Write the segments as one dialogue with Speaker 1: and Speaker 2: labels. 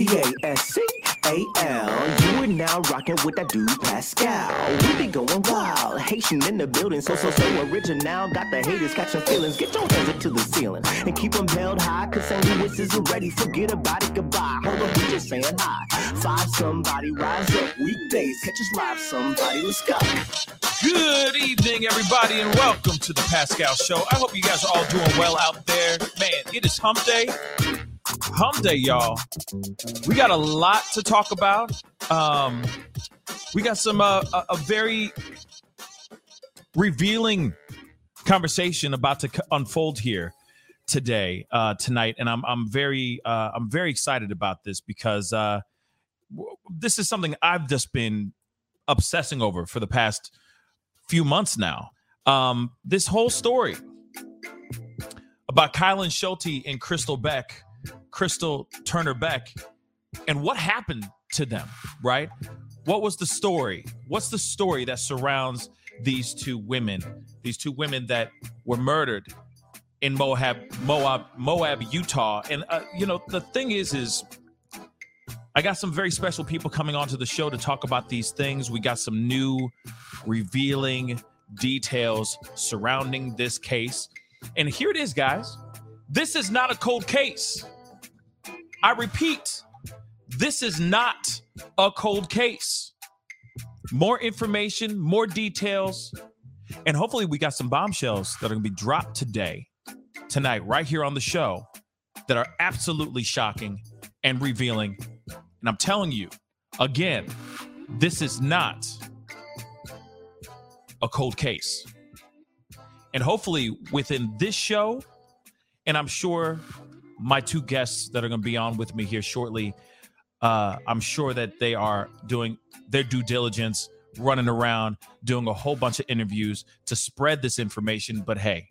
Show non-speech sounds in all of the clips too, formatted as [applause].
Speaker 1: P A S C A L. You are now rocking with that dude Pascal. We be going wild, Haitian in the building, so so so original. Got the haters catching feelings. Get your hands up to the ceiling and keep them held high. Cause St. Louis isn't ready. Forget about it, goodbye. Hold up, we just saying hi. Five somebody rise up weekdays. Catch us live, somebody. Let's go.
Speaker 2: Good evening, everybody, and welcome to the Pascal Show. I hope you guys are all doing well out there. Man, it is hump day. Hump day, y'all. We got a lot to talk about. Um, we got some uh, a, a very revealing conversation about to unfold here today, uh, tonight, and I'm I'm very uh, I'm very excited about this because uh, this is something I've just been obsessing over for the past few months now. Um, this whole story about Kylen Schulte and Crystal Beck, Crystal Turner Beck, and what happened to them, right? What was the story? What's the story that surrounds these two women, these two women that were murdered in Moab, Moab, Moab, Utah? And uh, you know, the thing is, is I got some very special people coming onto the show to talk about these things. We got some new revealing details surrounding this case. And here it is, guys. This is not a cold case. I repeat, this is not a cold case. More information, more details, and hopefully we got some bombshells that are going to be dropped today, tonight, right here on the show that are absolutely shocking and revealing. And I'm telling you, again, this is not a cold case. And hopefully, within this show, and I'm sure my two guests that are going to be on with me here shortly, uh, I'm sure that they are doing their due diligence, running around, doing a whole bunch of interviews to spread this information. But hey,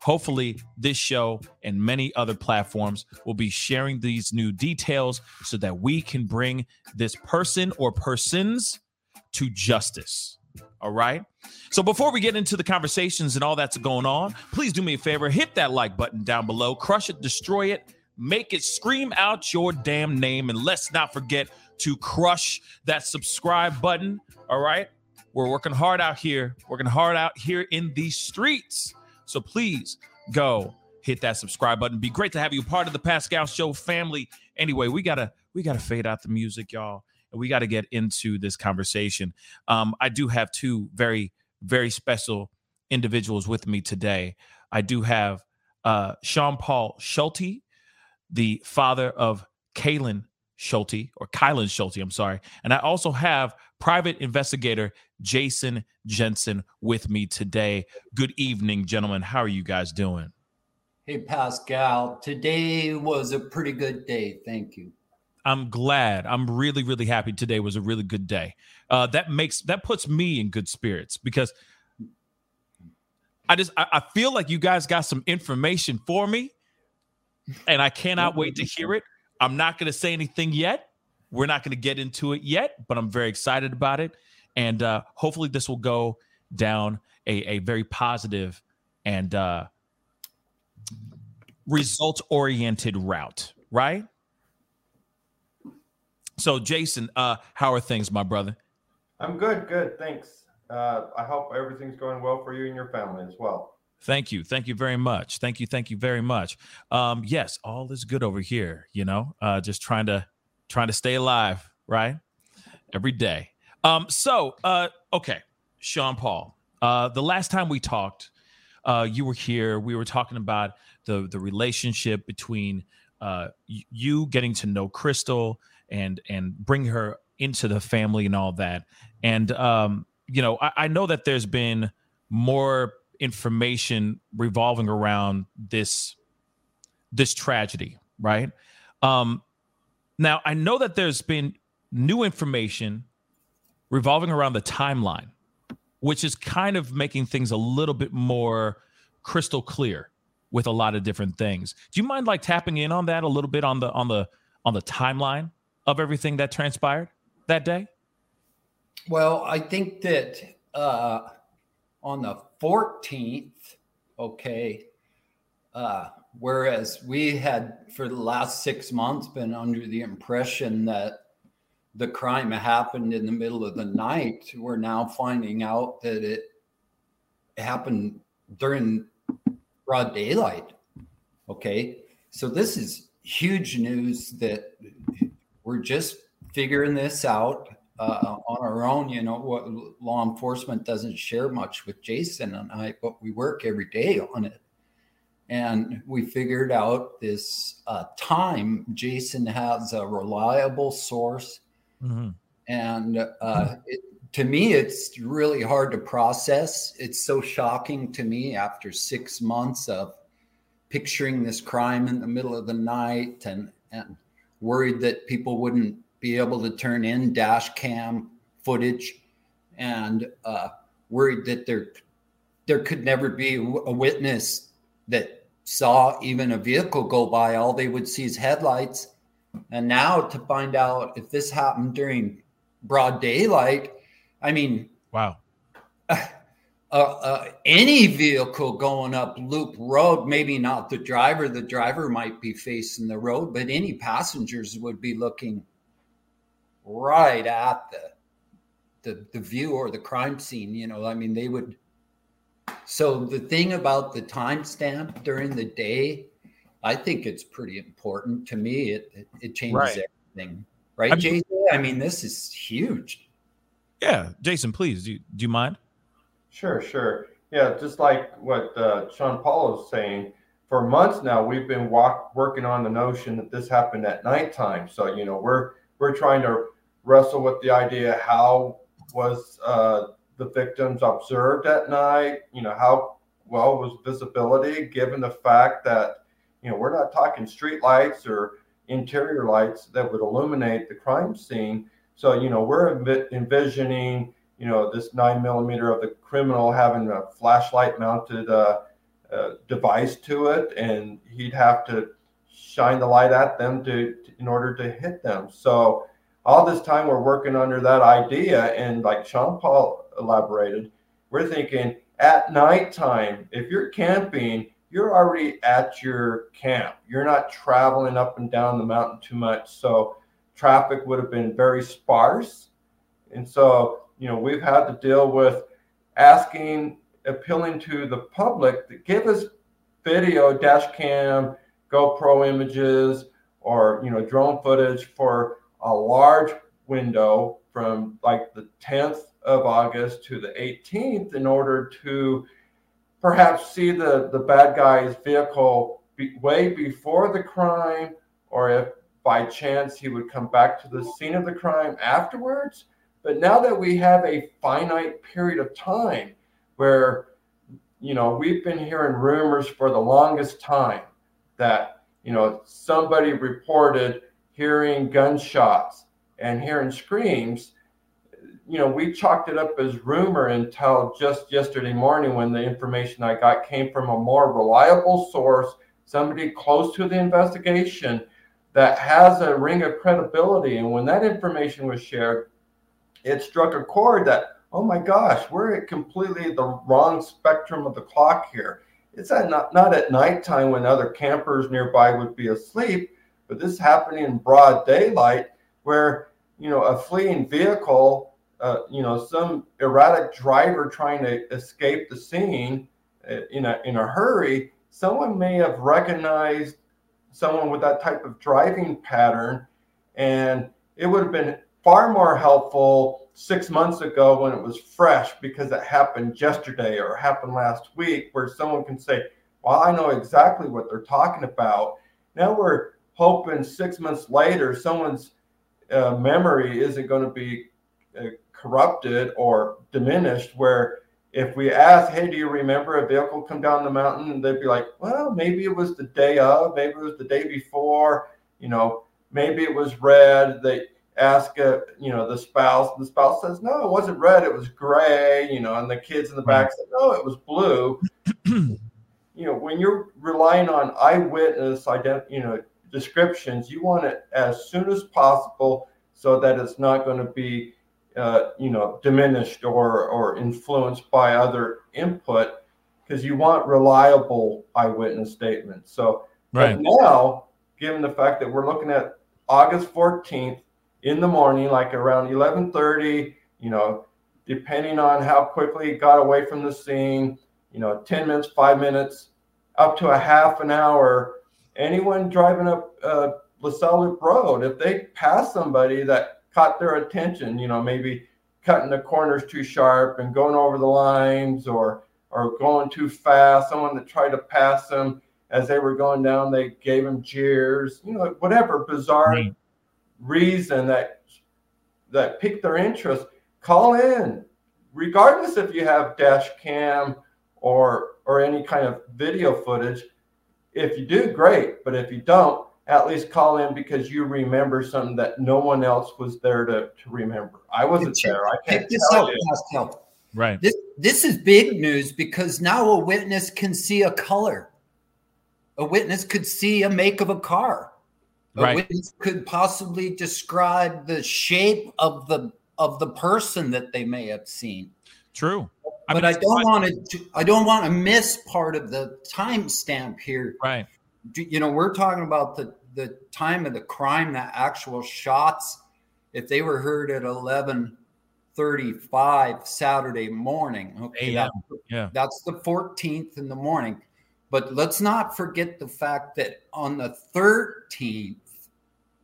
Speaker 2: hopefully, this show and many other platforms will be sharing these new details so that we can bring this person or persons to justice. All right. So before we get into the conversations and all that's going on, please do me a favor hit that like button down below, crush it, destroy it, make it scream out your damn name. And let's not forget to crush that subscribe button. All right. We're working hard out here, working hard out here in these streets. So please go hit that subscribe button. Be great to have you part of the Pascal Show family. Anyway, we gotta we gotta fade out the music, y'all and we got to get into this conversation. Um, I do have two very, very special individuals with me today. I do have uh, Sean Paul Schulte, the father of Kaylin Schulte, or Kylen Schulte, I'm sorry. And I also have private investigator Jason Jensen with me today. Good evening, gentlemen. How are you guys doing?
Speaker 3: Hey, Pascal. Today was a pretty good day. Thank you.
Speaker 2: I'm glad. I'm really, really happy. Today was a really good day. Uh, that makes that puts me in good spirits because I just I, I feel like you guys got some information for me, and I cannot wait to hear it. I'm not going to say anything yet. We're not going to get into it yet, but I'm very excited about it, and uh, hopefully this will go down a, a very positive and uh, result oriented route. Right? So, Jason, uh, how are things, my brother?
Speaker 4: I'm good, good. Thanks. Uh, I hope everything's going well for you and your family as well.
Speaker 2: Thank you. Thank you very much. Thank you. Thank you very much. Um, yes, all is good over here, you know, uh, just trying to trying to stay alive, right? Every day. Um, so uh, okay, Sean Paul. Uh, the last time we talked, uh, you were here. We were talking about the the relationship between uh, you getting to know Crystal and and bring her into the family and all that. And um, you know, I, I know that there's been more information revolving around this this tragedy, right? Um, now I know that there's been new information revolving around the timeline, which is kind of making things a little bit more crystal clear with a lot of different things. Do you mind like tapping in on that a little bit on the on the on the timeline of everything that transpired that day?
Speaker 3: Well, I think that uh, on the 14th, okay, uh, Whereas we had, for the last six months, been under the impression that the crime happened in the middle of the night. We're now finding out that it happened during broad daylight. Okay. So this is huge news that we're just figuring this out uh, on our own. You know, what law enforcement doesn't share much with Jason and I, but we work every day on it. And we figured out this uh, time. Jason has a reliable source. Mm-hmm. And uh, it, to me, it's really hard to process. It's so shocking to me after six months of picturing this crime in the middle of the night and, and worried that people wouldn't be able to turn in dash cam footage and uh, worried that there there could never be a witness that saw even a vehicle go by. All they would see is headlights. And now to find out if this happened during broad daylight i mean
Speaker 2: wow [laughs]
Speaker 3: uh, uh, any vehicle going up loop road maybe not the driver the driver might be facing the road but any passengers would be looking right at the the the view or the crime scene. You know, I mean, they would. So the thing about the timestamp during the day, I think it's pretty important to me. It it, it changes right. everything, right, I mean, Jason? I mean, this is huge.
Speaker 2: Yeah, Jason, please do. Do you mind?
Speaker 4: Sure, sure. Yeah, just like what uh, Sean Paul is saying. For months now, we've been walk, working on the notion that this happened at nighttime. So you know, we're we're trying to wrestle with the idea how was uh, the victims observed at night you know how well was visibility given the fact that you know we're not talking street lights or interior lights that would illuminate the crime scene so you know we're envisioning you know this nine millimeter of the criminal having a flashlight mounted uh, uh, device to it and he'd have to shine the light at them to, to in order to hit them. So all this time we're working under that idea and like sean paul elaborated we're thinking at nighttime if you're camping you're already at your camp. You're not traveling up and down the mountain too much. So traffic would have been very sparse. And so you know we've had to deal with asking appealing to the public to give us video dash cam gopro images or you know drone footage for a large window from like the 10th of August to the 18th in order to perhaps see the, the bad guy's vehicle be, way before the crime, or if by chance he would come back to the scene of the crime afterwards. But now that we have a finite period of time where, you know, we've been hearing rumors for the longest time that, you know, somebody reported hearing gunshots and hearing screams, you know, we chalked it up as rumor until just yesterday morning when the information I got came from a more reliable source, somebody close to the investigation that has a ring of credibility. And when that information was shared, it struck a chord that, oh my gosh, we're at completely the wrong spectrum of the clock here. It's at not, not at nighttime when other campers nearby would be asleep but this is happening in broad daylight where, you know, a fleeing vehicle, uh, you know, some erratic driver trying to escape the scene uh, in a, in a hurry, someone may have recognized someone with that type of driving pattern. And it would have been far more helpful six months ago when it was fresh because it happened yesterday or happened last week, where someone can say, Well, I know exactly what they're talking about. Now we're hoping six months later someone's uh, memory isn't going to be uh, corrupted or diminished where if we ask hey do you remember a vehicle come down the mountain and they'd be like well maybe it was the day of maybe it was the day before you know maybe it was red they ask uh, you know the spouse the spouse says no it wasn't red it was gray you know and the kids in the back said no it was blue [clears throat] you know when you're relying on eyewitness ident- you know descriptions, you want it as soon as possible so that it's not going to be, uh, you know, diminished or or influenced by other input. because you want reliable eyewitness statements. So
Speaker 2: Right.
Speaker 4: now, given the fact that we're looking at August 14th in the morning, like around 11:30, you know, depending on how quickly it got away from the scene, you know, 10 minutes, five minutes, up to a half an hour. Anyone driving up uh, La Sal Loop Road, if they pass somebody that caught their attention, you know, maybe cutting the corners too sharp and going over the lines or or going too fast, someone that tried to pass them as they were going down, they gave them jeers, you know, whatever bizarre
Speaker 2: Right.
Speaker 4: Reason that that piqued their interest, call in, regardless if you have dash cam or or any kind of video footage. If you do, great. But if you don't, at least call in because you remember something that no one else was there to, to remember. I wasn't
Speaker 3: Check-
Speaker 4: there. I can't
Speaker 3: this
Speaker 4: tell
Speaker 3: out,
Speaker 4: you.
Speaker 3: Pascal.
Speaker 2: Right.
Speaker 3: This this is big news because now a witness can see a color. A witness could see a make of a car.
Speaker 2: Right.
Speaker 3: witness could possibly describe the shape of the of the person that they may have seen.
Speaker 2: True.
Speaker 3: but
Speaker 2: mean,
Speaker 3: I don't want to. I don't want to miss part of the timestamp here.
Speaker 2: Right.
Speaker 3: You know, we're talking about the the time of the crime, the actual shots. If they were heard at eleven thirty-five Saturday morning, okay,
Speaker 2: AM,
Speaker 3: that-
Speaker 2: yeah.
Speaker 3: that's the fourteenth in the morning. But let's not forget the fact that on the thirteenth,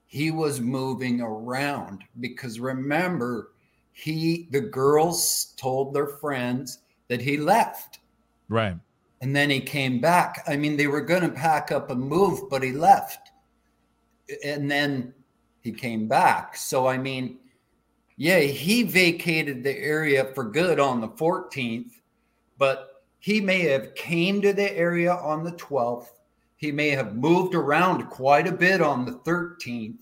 Speaker 3: he was moving around because remember, he the girls told their friends that he left
Speaker 2: Right.
Speaker 3: and then he came back. I mean, they were going to pack up and move, but he left. And then he came back. So, I mean, yeah, he vacated the area for good on the 14th, but he may have came to the area on the 12th. He may have moved around quite a bit on the 13th.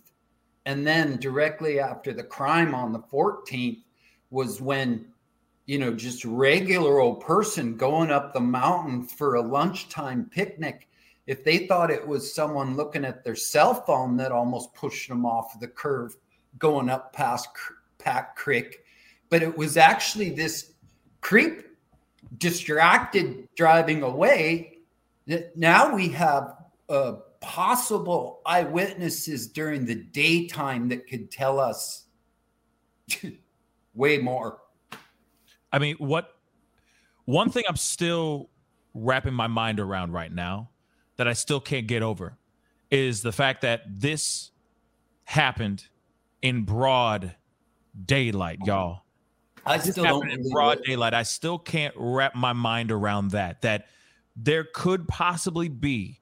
Speaker 3: And then directly after the crime on the 14th was when you know, just regular old person going up the mountain for a lunchtime picnic, if they thought it was someone looking at their cell phone that almost pushed them off the curve going up past Pack Creek, but it was actually this creep distracted driving away. Now we have uh, possible eyewitnesses during the daytime that could tell us [laughs] way more.
Speaker 2: I mean, what one thing I'm still wrapping my mind around right now that I still can't get over is the fact that this happened in broad daylight, y'all.
Speaker 3: I
Speaker 2: This
Speaker 3: still don't
Speaker 2: in broad
Speaker 3: it.
Speaker 2: daylight. I still can't wrap my mind around that. That there could possibly be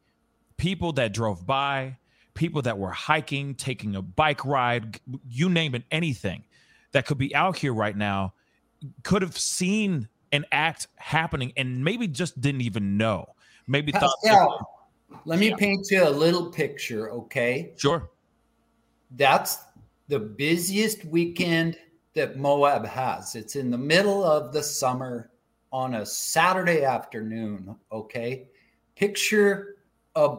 Speaker 2: people that drove by, people that were hiking, taking a bike ride, you name it, anything that could be out here right now, could have seen an act happening and maybe just didn't even know. Maybe thought,
Speaker 3: Pascal, let me paint you a little picture, okay?
Speaker 2: sure,
Speaker 3: That's the busiest weekend that Moab has. It's in the middle of the summer on a Saturday afternoon, okay? Picture a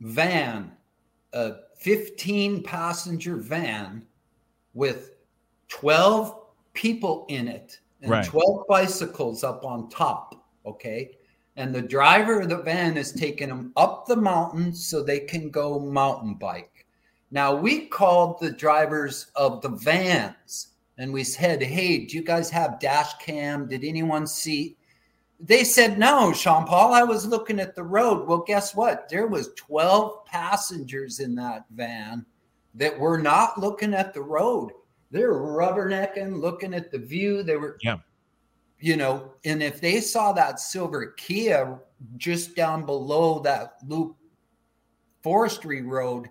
Speaker 3: van, a 15 passenger van with 12 people in it and
Speaker 2: Right.
Speaker 3: 12 bicycles up on top, okay? And the driver of the van is taking them up the mountain so they can go mountain bike. Now, we called the drivers of the vans and we said, Hey, do you guys have dash cam? Did anyone see? They said, No, Sean Paul, I was looking at the road. Well, guess what? There was 12 passengers in that van that were not looking at the road. They were rubbernecking, looking at the view. They were,
Speaker 2: Yeah.
Speaker 3: you know, and if they saw that silver Kia just down below that loop forestry road,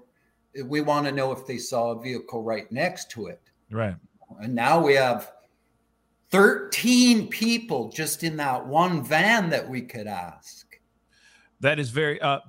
Speaker 3: we want to know if they saw a vehicle right next to it.
Speaker 2: right.
Speaker 3: And now we have 13 people just in that one van that we could ask.
Speaker 2: That is very uh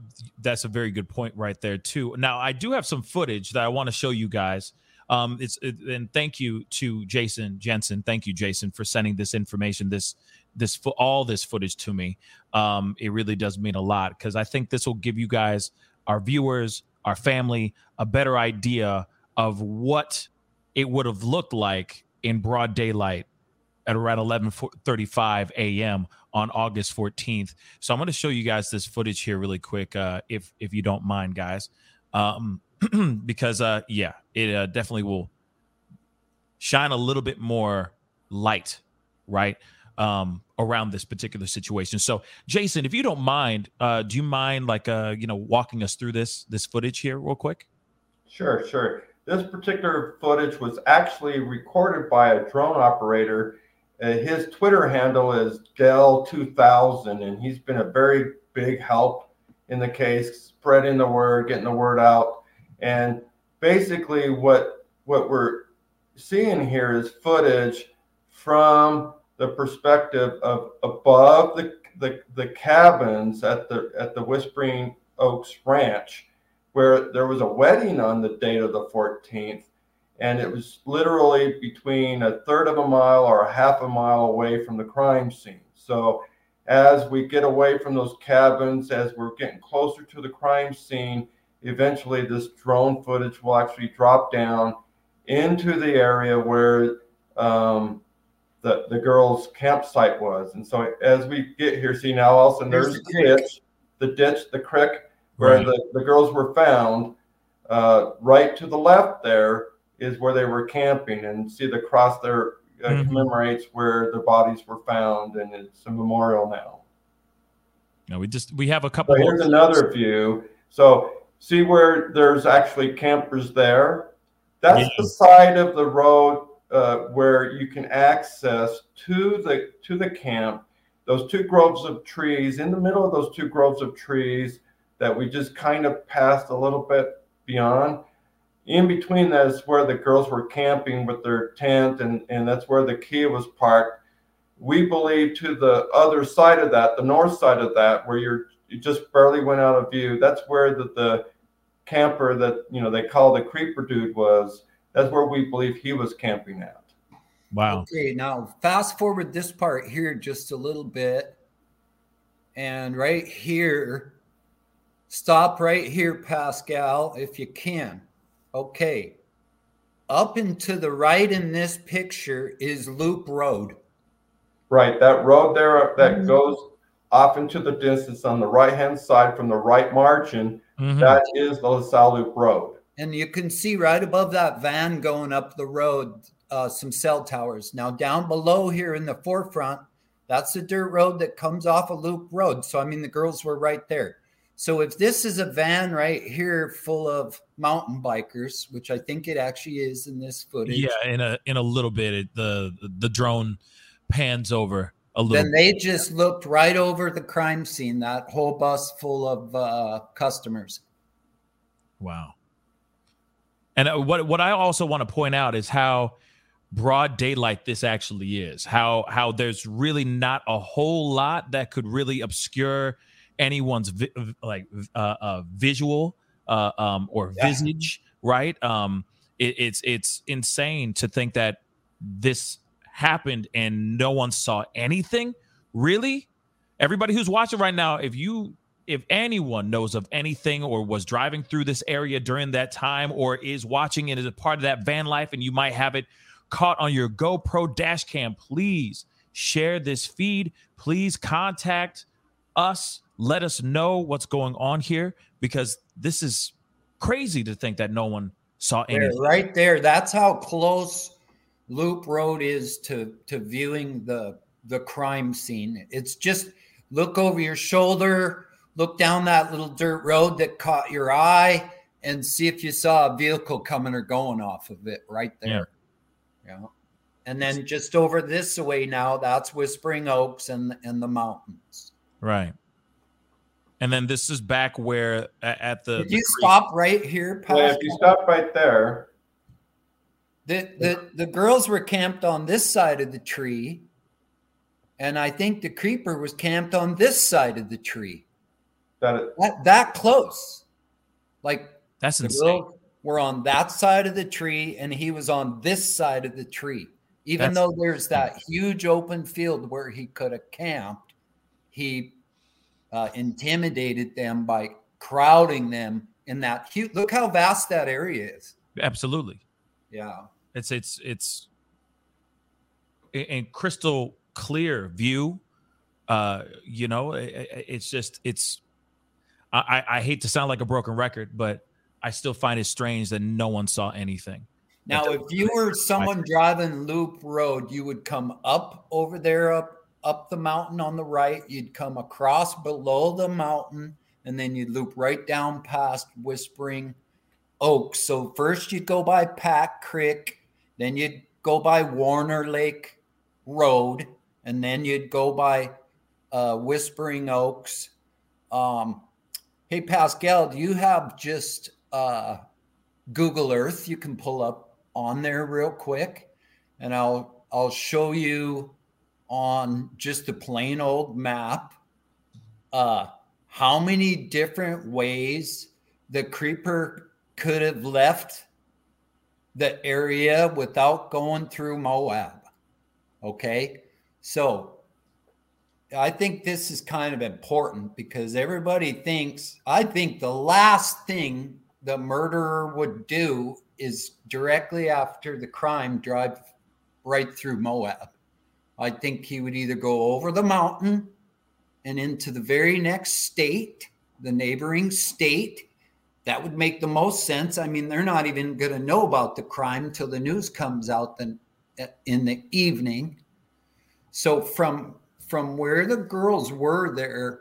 Speaker 2: that's a very good point right there too. Now I do have some footage that I want to show you guys. Um it's it, and thank you to Jason Jensen. Thank you Jason for sending this information this this fo- all this footage to me. Um it really does mean a lot cuz I think this will give you guys our viewers, our family a better idea of what it would have looked like in broad daylight at around 11:35 a.m. on August 14th. So I'm going to show you guys this footage here really quick, uh, if if you don't mind, guys, um, [clears throat] because uh, yeah, it uh, definitely will shine a little bit more light, right, um, around this particular situation. So, Jason, if you don't mind, uh, do you mind like uh, you know walking us through this this footage here real quick?
Speaker 4: Sure, sure. This particular footage was actually recorded by a drone operator uh, his Twitter handle is Dell2000, and he's been a very big help in the case, spreading the word, getting the word out. And basically, what what we're seeing here is footage from the perspective of above the, the, the cabins at the at the Whispering Oaks Ranch, where there was a wedding on the date of the 14th and it was literally between a third of a mile or a half a mile away from the crime scene. So as we get away from those cabins, as we're getting closer to the crime scene, eventually this drone footage will actually drop down into the area where um, the, the girls' campsite was. And so as we get here, see now all of a sudden there's, there's the ditch, the ditch, the creek where right. the, the girls were found. Uh, right to the left there is where they were camping, and see the cross there uh, mm-hmm. commemorates where their bodies were found, and it's a memorial now.
Speaker 2: No, we just we have a couple.
Speaker 4: So here's another view. So see where there's actually campers there. That's yeah. the side of the road uh, where you can access to the to the camp. Those two groves of trees in the middle of those two groves of trees that we just kind of passed a little bit beyond in between that is where the girls were camping with their tent, and, and that's where the Kia was parked. We believe to the other side of that, the north side of that, where you're you just barely went out of view. That's where the, the camper that you know they call the creeper dude was. That's where we believe he was camping at.
Speaker 2: Wow.
Speaker 3: Okay, now fast forward this part here just a little bit. And right here, stop right here, Pascal, if you can. Okay. Up and to the right in this picture is Loop Road.
Speaker 4: Right. That road there that mm-hmm. goes off into the distance on the right hand side from the right margin, mm-hmm. that is the La Sal Loop Road.
Speaker 3: And you can see right above that van going up the road uh, some cell towers. Now, down below here in the forefront, that's the dirt road that comes off a of loop road. So, I mean, the girls were right there. So if this is a van right here full of mountain bikers, which I think it actually is in this footage.
Speaker 2: Yeah, in a in a little bit, it, the the drone pans over a little.
Speaker 3: Then they just looked right over the crime scene. That whole bus full of uh, customers.
Speaker 2: Wow. And uh, what what I also want to point out is how broad daylight this actually is. How how there's really not a whole lot that could really obscure anyone's vi- like uh, uh, visual uh, um, or yeah. visage, right? Um, it, it's it's insane to think that this happened and no one saw anything. Really, everybody who's watching right now, if you if anyone knows of anything or was driving through this area during that time or is watching it as a part of that van life and you might have it caught on your GoPro dash cam, please share this feed. Please contact us let us know what's going on here because this is crazy to think that no one saw anything.
Speaker 3: right there. That's how close Loop Road is to to viewing the the crime scene. It's just look over your shoulder, look down that little dirt road that caught your eye, and see if you saw a vehicle coming or going off of it right there. Yeah. yeah. And then just over this way now, that's Whispering Oaks and and the mountains.
Speaker 2: Right. And then this is back where at the.
Speaker 3: Did the you stop right here?
Speaker 4: Yeah, if you stop right there.
Speaker 3: The, the the girls were camped on this side of the tree, and I think the creeper was camped on this side of the tree.
Speaker 4: That
Speaker 3: that, that close, like
Speaker 2: that's the insane.
Speaker 3: We're on that side of the tree, and he was on this side of the tree. Even that's, though there's that huge open field where he could have camped, he uh, intimidated them by crowding them in that huge. Look how vast that area is.
Speaker 2: Absolutely.
Speaker 3: Yeah.
Speaker 2: It's it's it's a, crystal clear view Uh, you know, it, it's just it's. I, I hate to sound like a broken record, but I still find it strange that no one saw anything.
Speaker 3: Now, if you were someone driving Loop Road, you would come up over there, up up the mountain on the right. You'd come across below the mountain, and then you'd loop right down past Whispering Oaks. So first you'd go by Pack Creek, then you'd go by Warner Lake Road, and then you'd go by uh, Whispering Oaks. Um, hey Pascal, do you have just uh, Google Earth you can pull up on there real quick, and I'll I'll show you on just the plain old map uh, how many different ways the creeper could have left the area without going through Moab. Okay. So I think this is kind of important because everybody thinks, I think the last thing the murderer would do is directly after the crime drive right through Moab. I think he would either go over the mountain and into the very next state, the neighboring state. That would make the most sense. I mean, they're not even going to know about the crime until the news comes out then uh, in the evening. So from from where the girls were there,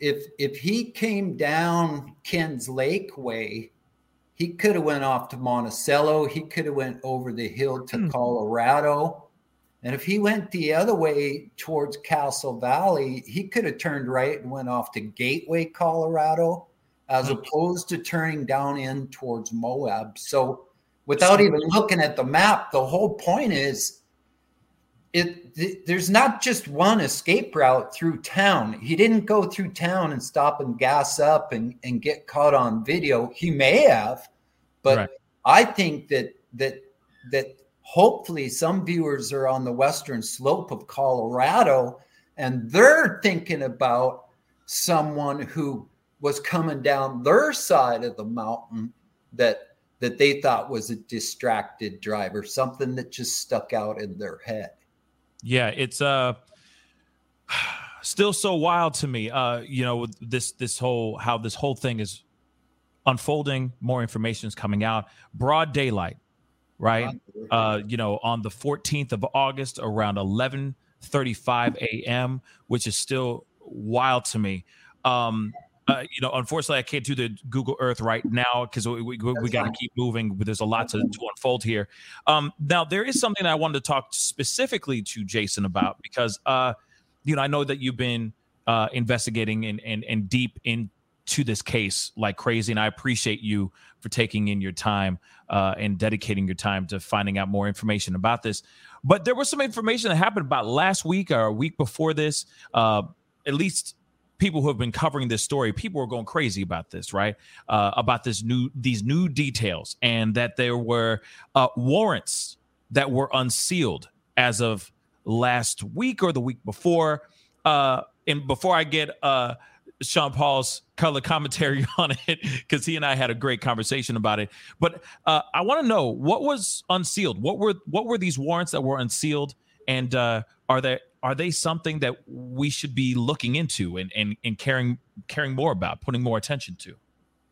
Speaker 3: if if he came down Ken's Lake way, he could have went off to Monticello. He could have went over the hill to mm. Colorado. And if he went the other way towards Castle Valley, he could have turned right and went off to Gateway, Colorado, as opposed to turning down in towards Moab. So, without even looking at the map, the whole point is it th- there's not just one escape route through town. He didn't go through town and stop and gas up and, and get caught on video. He may have, but right. I think that that that hopefully some viewers are on the western slope of Colorado and they're thinking about someone who was coming down their side of the mountain that that they thought was a distracted driver something that just stuck out in their head.
Speaker 2: Yeah it's uh still so wild to me uh you know this this whole how this whole thing is unfolding. More information is coming out. Broad daylight right? Uh, you know, on the 14th of August around 11:35 a.m., which is still wild to me. Um, uh, you know, unfortunately, I can't do the Google Earth right now because we, we, we got to keep moving. But There's a lot to, to unfold here. Um, now, there is something I wanted to talk specifically to Jason about because, uh, you know, I know that you've been uh, investigating and, and, and deep in to this case like crazy. And I appreciate you for taking in your time uh, and dedicating your time to finding out more information about this. But there was some information that happened about last week or a week before this. Uh, at least people who have been covering this story, people were going crazy about this, right? Uh, about this new these new details, and that there were uh, warrants that were unsealed as of last week or the week before. Uh, and before I get uh, Sean Paul's color commentary [laughs] on it because he and I had a great conversation about it. But uh, I want to know what was unsealed. What were what were these warrants that were unsealed, and uh, are they are they something that we should be looking into and and, and caring caring more about, putting more attention to?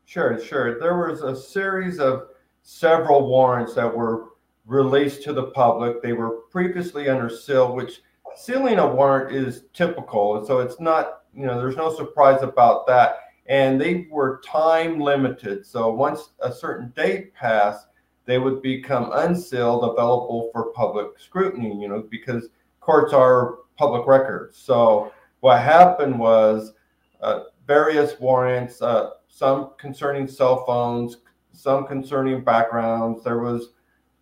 Speaker 4: Sure, sure. There was a series of several warrants that were released to the public. They were previously under seal, which sealing a warrant is typical, so it's not you know, there's no surprise about that. And they were time limited. So once a certain date passed, they would become unsealed, available for public scrutiny, you know, because courts are public records. So what happened was uh, various warrants, uh, some concerning cell phones, some concerning backgrounds. There was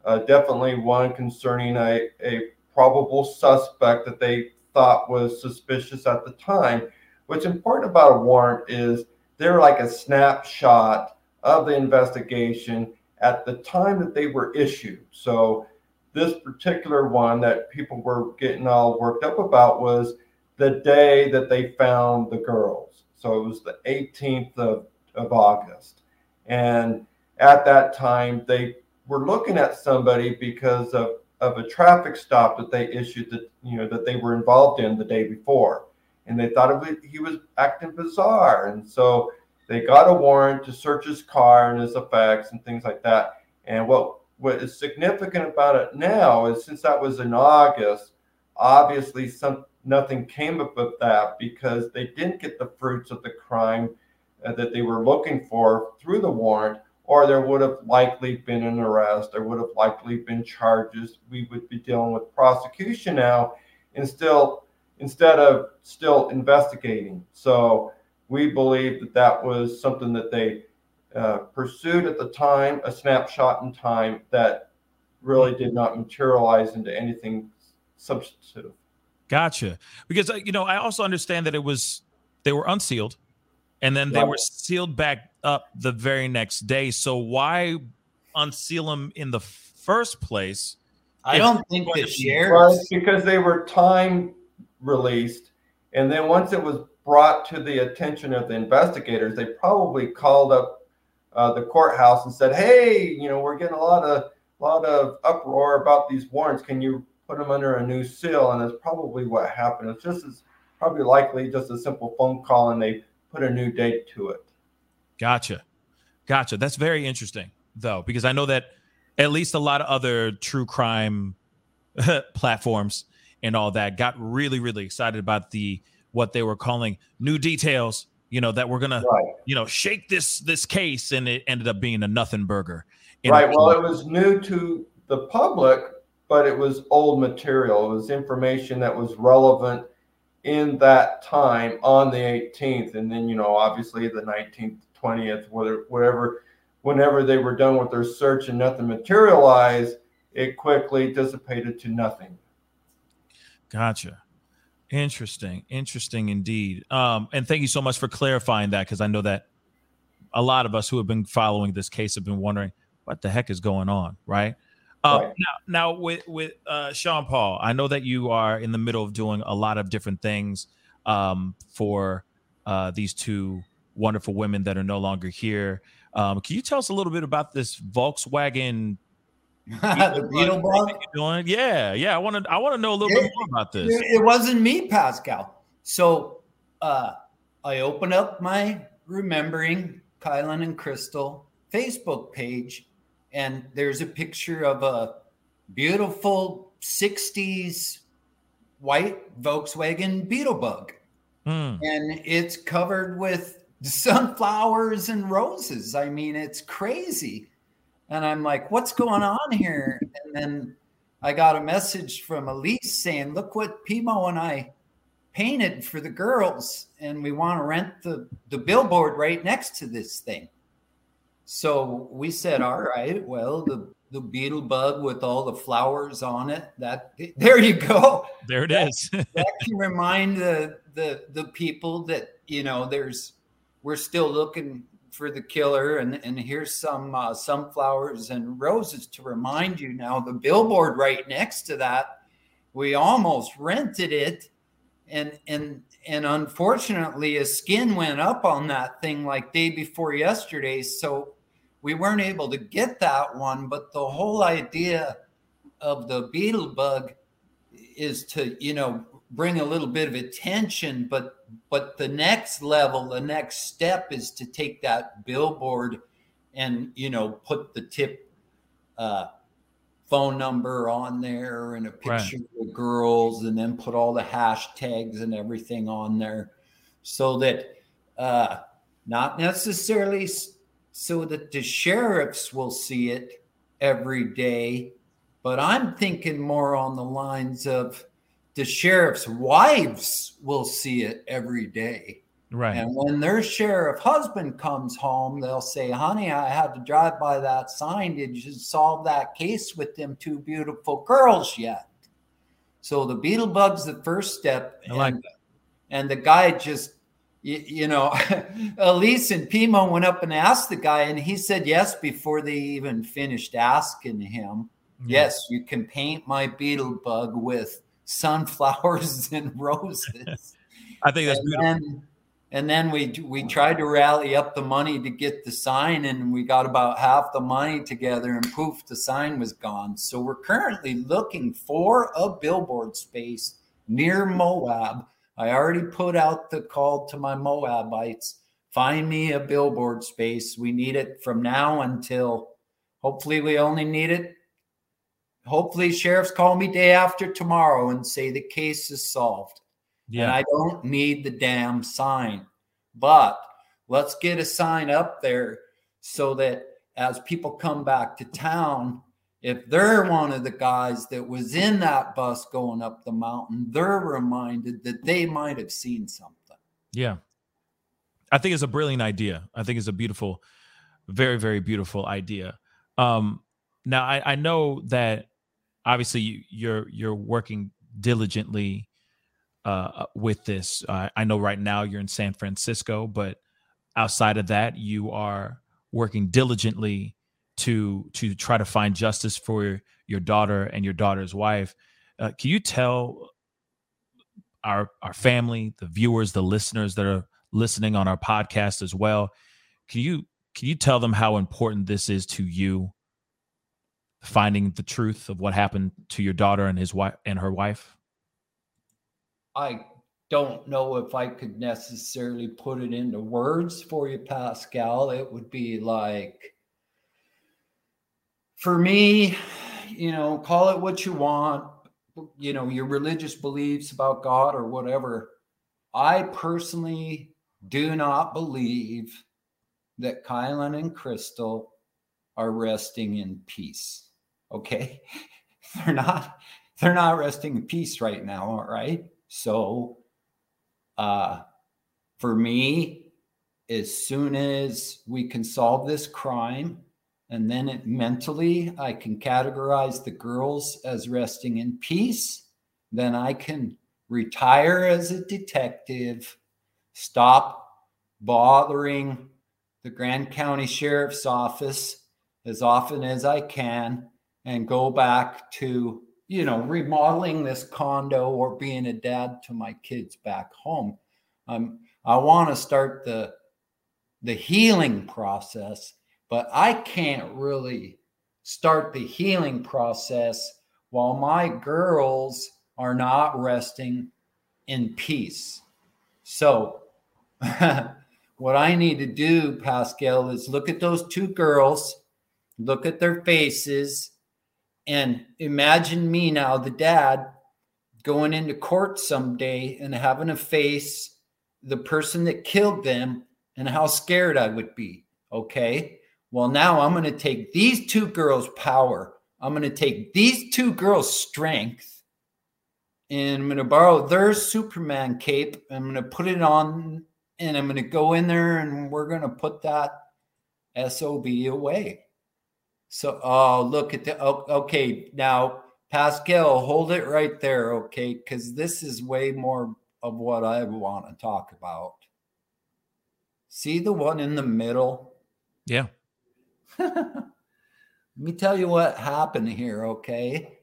Speaker 4: uh, definitely one concerning a, a probable suspect that they thought was suspicious at the time. What's important about a warrant is they're like a snapshot of the investigation at the time that they were issued. So this particular one that people were getting all worked up about was the day that they found the girls. So it was the 18th of, of August. And at that time, they were looking at somebody because of, of a traffic stop that they issued that, you know, that they were involved in the day before and they thought it, he was acting bizarre. And so they got a warrant to search his car and his effects and things like that. And what what is significant about it now is since that was in August, obviously some nothing came up of that because they didn't get the fruits of the crime uh, that they were looking for through the warrant, or there would have likely been an arrest, there would have likely been charges. We would be dealing with prosecution now, and still instead of still investigating. So we believe that that was something that they uh, pursued at the time, a snapshot in time that really did not materialize into anything substantive.
Speaker 2: Gotcha. Because uh, you know, I also understand that it was they were unsealed, and then they right. were sealed back up the very next day. So why unseal them in the first place?
Speaker 3: I don't think the sheriffs
Speaker 4: because they were time released, and then once it was brought to the attention of the investigators, they probably called up uh, the courthouse and said, "Hey, you know, we're getting a lot of lot of uproar about these warrants. Can you put them under a new seal?" And that's probably what happened. It's just as probably likely just a simple phone call, and they put a new date to it.
Speaker 2: Gotcha, gotcha. That's very interesting, though, because I know that at least a lot of other true crime [laughs] platforms and all that got really, really excited about the what they were calling new details you know that we're gonna right. you know shake this this case and it ended up being a nothing burger.
Speaker 4: Right well it was new to the public but it was old material. It was information that was relevant in that time on the 18th and then you know obviously the 19th 20th whether whatever whenever they were done with their search and nothing materialized it quickly dissipated to nothing
Speaker 2: gotcha Interesting. Interesting indeed. Um, and thank you so much for clarifying that because I know that a lot of us who have been following this case have been wondering what the heck is going on, right? Uh, right. Now, now with with uh, Sean Paul, I know that you are in the middle of doing a lot of different things um, for uh, these two wonderful women that are no longer here. Um, can you tell us a little bit about this Volkswagen [laughs]
Speaker 3: the beetle bug.
Speaker 2: Doing? Yeah, yeah. I want to. I want to know a little it, bit more about this.
Speaker 3: It wasn't me, Pascal. So uh, I open up my remembering Kylen and Crystal Facebook page, and there's a picture of a beautiful '60s white Volkswagen Beetle Bug, mm. and it's covered with [laughs] sunflowers and roses. I mean, it's crazy. And I'm like, what's going on here? And then I got a message from Elise saying, look what Pimo and I painted for the girls. And we want to rent the, the billboard right next to this thing. So we said, all right, well, the, the beetle bug with all the flowers on it, that [laughs] there you go.
Speaker 2: There it
Speaker 3: that,
Speaker 2: is. [laughs]
Speaker 3: that can remind the, the, the people that, you know, there's, we're still looking for the killer and and here's some uh, sunflowers and roses to remind you now the billboard right next to that we almost rented it and and and unfortunately a skin went up on that thing like day before yesterday so we weren't able to get that one but the whole idea of the beetle bug is to you know bring a little bit of attention but but the next level the next step is to take that billboard and you know put the tip uh, phone number on there and a picture right. of the girls and then put all the hashtags and everything on there so that uh, not necessarily so that the sheriffs will see it every day but i'm thinking more on the lines of the sheriff's wives will see it every day.
Speaker 2: Right.
Speaker 3: And when their sheriff husband comes home, they'll say, Honey, I had to drive by that sign. Did you solve that case with them two beautiful girls yet? So the beetle bug's the first step.
Speaker 2: I like and, that.
Speaker 3: And the guy just, you, you know, [laughs] Elise and Pimo went up and asked the guy, and he said yes before they even finished asking him. Mm-hmm. Yes, you can paint my beetle bug with sunflowers [laughs] and roses.
Speaker 2: I think that's
Speaker 3: and
Speaker 2: beautiful.
Speaker 3: Then, and then we we tried to rally up the money to get the sign, and we got about half the money together, and poof, the sign was gone. So we're currently looking for a billboard space near Moab I already put out the call to my Moabites find me a billboard space. We need it from now until hopefully we only need it. Hopefully, sheriffs call me day after tomorrow and say the case is solved. Yeah. And I don't need the damn sign. But let's get a sign up there so that as people come back to town, if they're one of the guys that was in that bus going up the mountain, they're reminded that they might have seen something.
Speaker 2: Yeah. I think it's a brilliant idea. I think it's a beautiful, very, very beautiful idea. Um, now I, I know that obviously you, you're you're working diligently uh, with this. Uh, I know right now you're in San Francisco, but outside of that, you are working diligently to to try to find justice for your daughter and your daughter's wife. Uh, can you tell our our family, the viewers, the listeners that are listening on our podcast as well, can you can you tell them how important this is to you? Finding the truth of what happened to your daughter and his wife and her wife.
Speaker 3: I don't know if I could necessarily put it into words for you, Pascal. It would be like for me, you know, call it what you want, you know, your religious beliefs about God or whatever. I personally do not believe that Kylen and Crystal are resting in peace. Okay. [laughs] they're not, they're not resting in peace right now. All right. So, uh, for me, as soon as we can solve this crime, and then it, mentally, I can categorize the girls as resting in peace. Then I can retire as a detective, stop bothering the Grand County Sheriff's Office as often as I can, and go back to, you know, remodeling this condo or being a dad to my kids back home. Um, I want to start the the healing process but I can't really start the healing process while my girls are not resting in peace. So, [laughs] what I need to do, Pascal, is look at those two girls, look at their faces, and imagine me now, the dad, going into court someday and having to face the person that killed them and how scared I would be. Okay. Well, now I'm going to take these two girls' power. I'm going to take these two girls' strength and I'm going to borrow their Superman cape. I'm going to put it on and I'm going to go in there and we're going to put that SOB away. So, oh, look at the, oh, okay, now Pascal, hold it right there, okay? Because this is way more of what I want to talk about. See the one in the middle?
Speaker 2: Yeah. [laughs]
Speaker 3: Let me tell you what happened here, okay?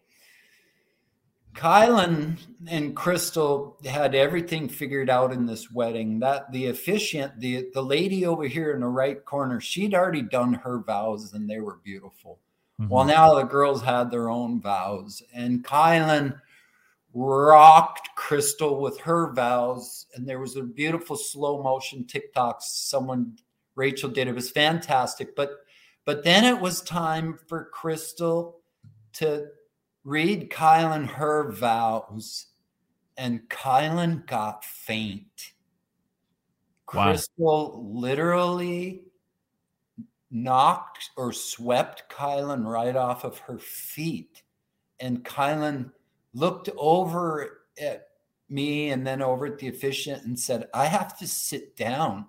Speaker 3: Kylen and Crystal had everything figured out in this wedding. That the officiant, the the lady over here in the right corner, she'd already done her vows and they were beautiful. Mm-hmm. Well, now the girls had their own vows, and Kylen rocked Crystal with her vows, and there was a beautiful slow motion TikTok someone Rachel did. It was fantastic, but but then it was time for Crystal to read Kylen her vows, and Kylen got faint. Wow. Crystal literally knocked or swept Kylen right off of her feet. And Kylen looked over at me and then over at the officiant and said, I have to sit down.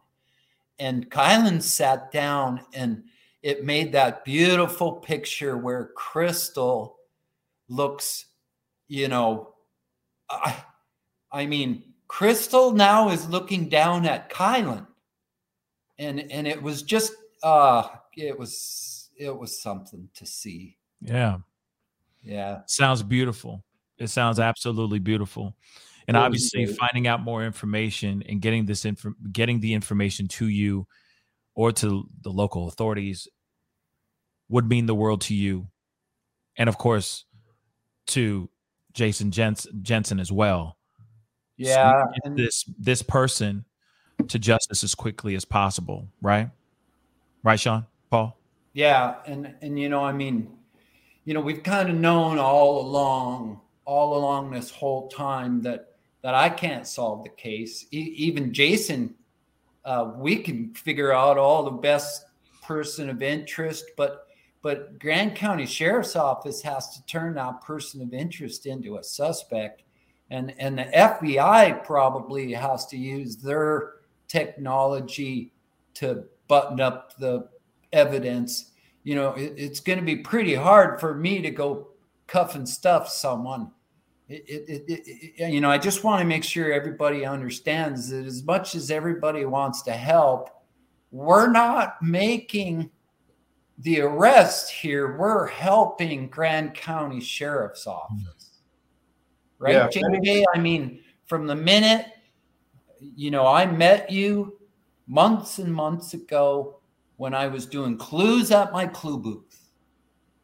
Speaker 3: And Kylen sat down and it made that beautiful picture where Crystal looks, you know, I, I mean, Crystal now is looking down at Kylen. And and it was just uh it was it was something to see.
Speaker 2: Yeah.
Speaker 3: Yeah.
Speaker 2: Sounds beautiful. It sounds absolutely beautiful. And obviously finding out more information and getting this info getting the information to you or to the local authorities would mean the world to you. And of course, to Jason Jens- Jensen as well.
Speaker 3: Yeah,
Speaker 2: so this this person to justice as quickly as possible, right? Right, Sean, Paul.
Speaker 3: Yeah, and and you know, I mean, you know, we've kind of known all along, all along this whole time that that I can't solve the case. E- even Jason, uh, we can figure out all the best person of interest, but but Grand County Sheriff's Office has to turn that person of interest into a suspect, and and the FBI probably has to use their technology to button up the evidence. You know, it, it's going to be pretty hard for me to go cuff and stuff someone it, it, you know, I just want to make sure everybody understands that as much as everybody wants to help, we're not making the arrest here. We're helping Grand County Sheriff's Office. Mm-hmm. Right, yeah, JJ? I mean, from the minute, you know, I met you months and months ago when I was doing clues at my clue booth.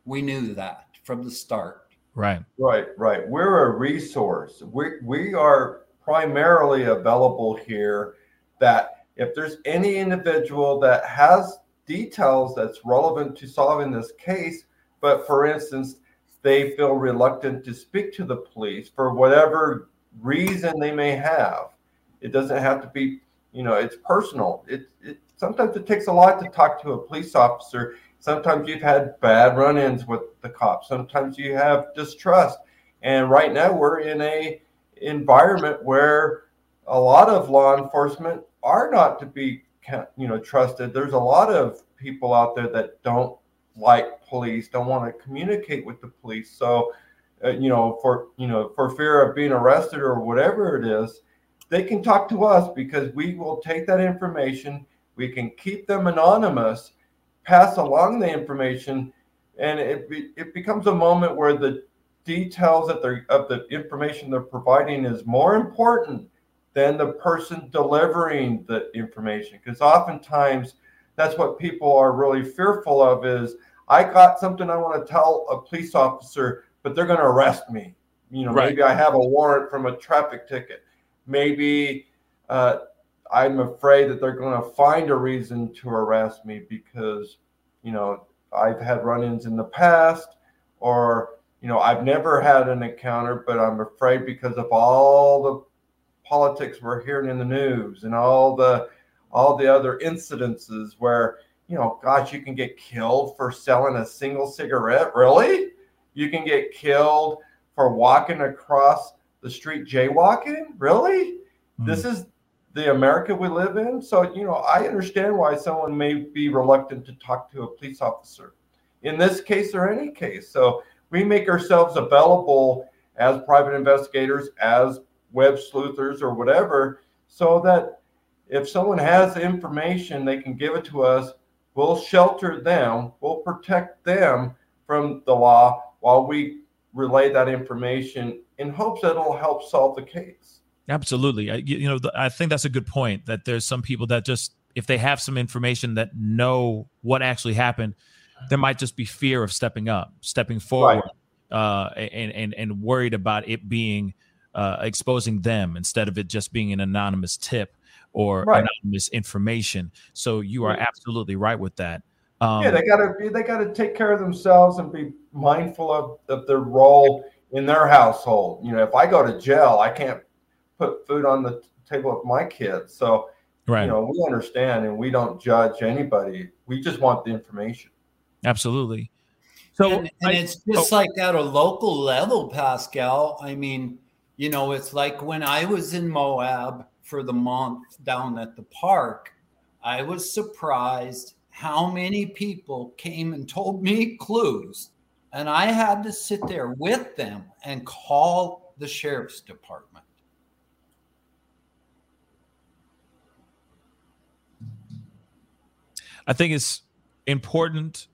Speaker 3: We knew that from the start.
Speaker 2: Right.
Speaker 4: Right, right. We're a resource. We we are primarily available here that if there's any individual that has details that's relevant to solving this case, but for instance, they feel reluctant to speak to the police for whatever reason they may have. It doesn't have to be, you know, it's personal. It, it sometimes it takes a lot to talk to a police officer Sometimes you've had bad run ins with the cops. Sometimes you have distrust. And right now we're in a environment where a lot of law enforcement are not to be you know trusted. There's a lot of people out there that don't like police, don't want to communicate with the police. So, uh, you know, for you know, for fear of being arrested or whatever it is, they can talk to us because we will take that information. We can keep them anonymous pass along the information, and it be, it becomes a moment where the details that they're of the information they're providing is more important than the person delivering the information because oftentimes that's what people are really fearful of is i got something i want to tell a police officer but they're going to arrest me you know right. maybe i have a warrant from a traffic ticket maybe uh, I'm afraid that they're going to find a reason to arrest me because, you know, I've had run ins in the past or, you know, I've never had an encounter, but I'm afraid because of all the politics we're hearing in the news and all the all the other incidences where you know gosh you can get killed for selling a single cigarette really you can get killed for walking across the street jaywalking really mm. this is the America we live in. So, you know, I understand why someone may be reluctant to talk to a police officer in this case or any case. So, we make ourselves available as private investigators, as web sleuthers, or whatever, so that if someone has information, they can give it to us. We'll shelter them, we'll protect them from the law while we relay that information in hopes that it'll help solve the case.
Speaker 2: Absolutely. I, you know, I think that's a good point that there's some people that just, if they have some information that know what actually happened, there might just be fear of stepping up, stepping forward, right. uh, and, and, and worried about it being uh, exposing them instead of it just being an anonymous tip or right. anonymous information. So you are absolutely right with that.
Speaker 4: Um, yeah, they gotta they gotta take care of themselves and be mindful of, of their role in their household. You know, if I go to jail, I can't put food on the table of my kids. So, right. you know, we understand and we don't judge anybody. We just want the information.
Speaker 2: Absolutely.
Speaker 3: So, and, and I, it's just oh. like at a local level, Pascal. I mean, you know, it's like when I was in Moab for the month down at the park, I was surprised how many people came and told me clues. And I had to sit there with them and call the sheriff's department.
Speaker 2: I think it's important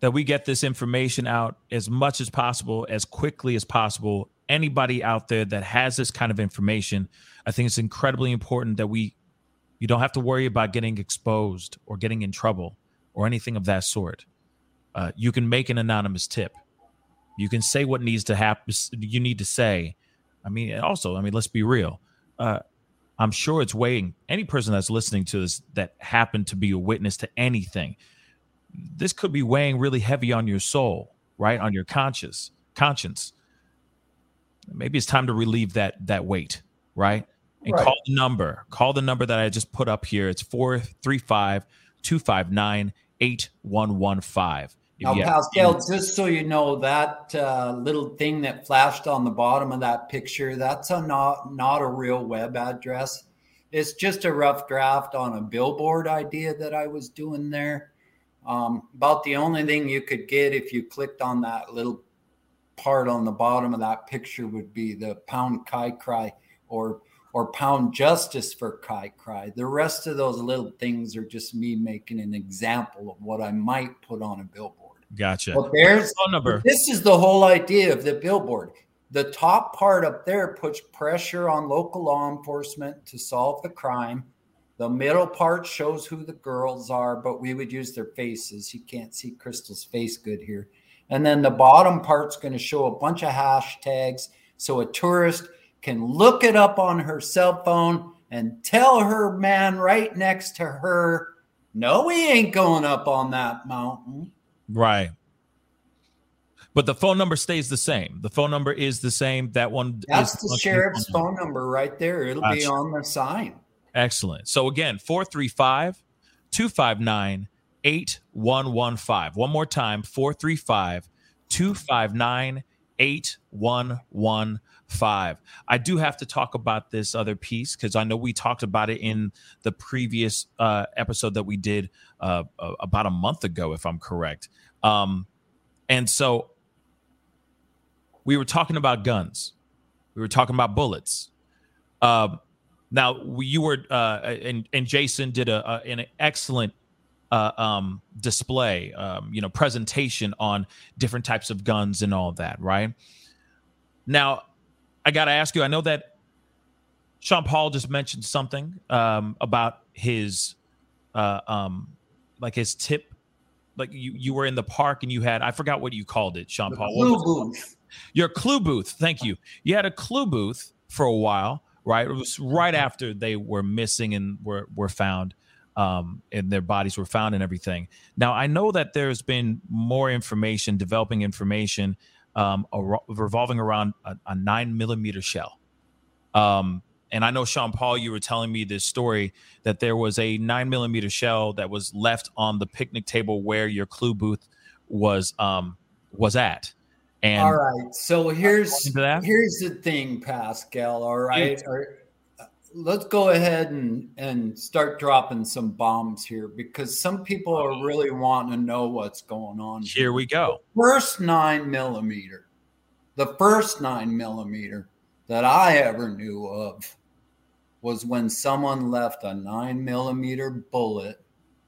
Speaker 2: that we get this information out as much as possible, as quickly as possible. Anybody out there that has this kind of information, I think it's incredibly important that we you don't have to worry about getting exposed or getting in trouble or anything of that sort. Uh, you can make an anonymous tip. You can say what needs to happen. You need to say. I mean, also, I mean, let's be real. uh, I'm sure it's weighing any person that's listening to this that happened to be a witness to anything. This could be weighing really heavy on your soul, right? On your conscious conscience. Maybe it's time to relieve that that weight, right? And
Speaker 3: Right.
Speaker 2: call the number. Call the number that I just put up here. It's 435 259 8115.
Speaker 3: Now, Pascal, just so you know, that uh, little thing that flashed on the bottom of that picture, that's a not not a real web address. It's just a rough draft on a billboard idea that I was doing there. Um, about the only thing you could get if you clicked on that little part on the bottom of that picture would be the pound kai cry or or pound justice for kai cry. The rest of those little things are just me making an example of what I might put on a billboard.
Speaker 2: Gotcha.
Speaker 3: But there's
Speaker 2: Phone number.
Speaker 3: this is the whole idea of the billboard. The top part up there puts pressure on local law enforcement to solve the crime. The middle part shows who the girls are, but we would use their faces. You can't see Crystal's face good here. And then the bottom part's going to show a bunch of hashtags so a tourist can look it up on her cell phone and tell her man right next to her, no, we ain't going up on that mountain.
Speaker 2: Right. But the phone number stays the same. The phone number is the same. That one
Speaker 3: That's
Speaker 2: is
Speaker 3: the sheriff's phone number right there. It'll be on the sign.
Speaker 2: Excellent. So again, 435 259 8115. One more time 435 259 8115. I do have to talk about this other piece because I know we talked about it in the previous uh, episode that we did uh, about a month ago, if I'm correct. Um, and so we were talking about guns, we were talking about bullets. Uh, now you were uh, and and Jason did a, a an excellent uh, um, display, um, you know, presentation on different types of guns and all that, right? Now, I got to ask you. I know that Sean Paul just mentioned something um, about his, uh, um, like his tip. Like you, you were in the park and you had I forgot what you called it, Sean
Speaker 3: The
Speaker 2: Paul. What
Speaker 3: blue
Speaker 2: was it called?
Speaker 3: booth.
Speaker 2: Your clue booth. Thank you. You had a clue booth for a while, right? It was right after they were missing and were were found, um, and their bodies were found and everything. Now I know that there's been more information, developing information, um, ar- revolving around a, a nine millimeter shell. Um, and I know Sean Paul, you were telling me this story that there was a nine millimeter shell that was left on the picnic table where your clue booth was um, was at. And
Speaker 3: All right. So here's here's the thing, Pascal. All right. Or- uh, let's go ahead and and start dropping some bombs here because some people are really wanting to know what's going on.
Speaker 2: Here we go.
Speaker 3: First nine millimeter, the first nine millimeter that I ever knew of was when someone left a nine millimeter bullet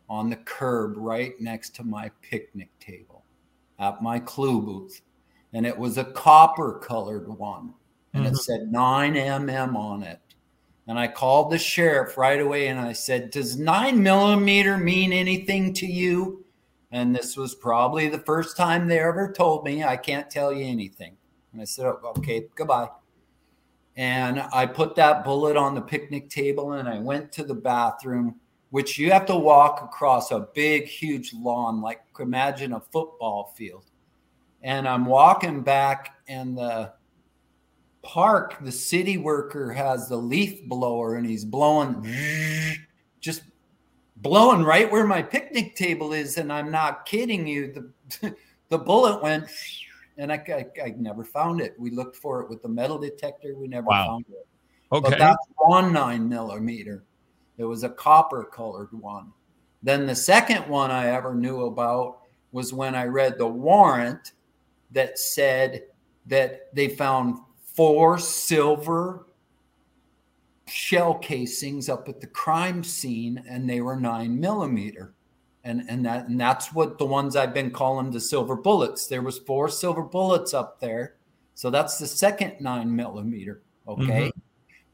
Speaker 3: on the curb right next to my picnic table at my clue booth. And it was a copper colored one. And it
Speaker 2: Mhm.
Speaker 3: said 9mm on it. And I called the sheriff right away and I said, Does nine millimeter mean anything to you? And this was probably the first time they ever told me, I can't tell you anything. And I said, "Oh, Okay, goodbye. And I put that bullet on the picnic table and I went to the bathroom, which you have to walk across a big, huge lawn, like imagine a football field. And I'm walking back, and the park, the city worker has the leaf blower and he's blowing, [laughs] just blowing right where my picnic table is. And I'm not kidding you. The, [laughs] the bullet went, [laughs] and I, I, I never found it. We looked for it with the metal detector. We never
Speaker 2: Wow.
Speaker 3: found it.
Speaker 2: Okay.
Speaker 3: But that's one nine millimeter. It was a copper colored one. Then the second one I ever knew about was when I read the warrant that said that they found four silver shell casings up at the crime scene and they were nine millimeter. And, and that and that's what the ones I've been calling the silver bullets. There was four silver bullets up there. So that's the second nine millimeter. Okay. Mm-hmm.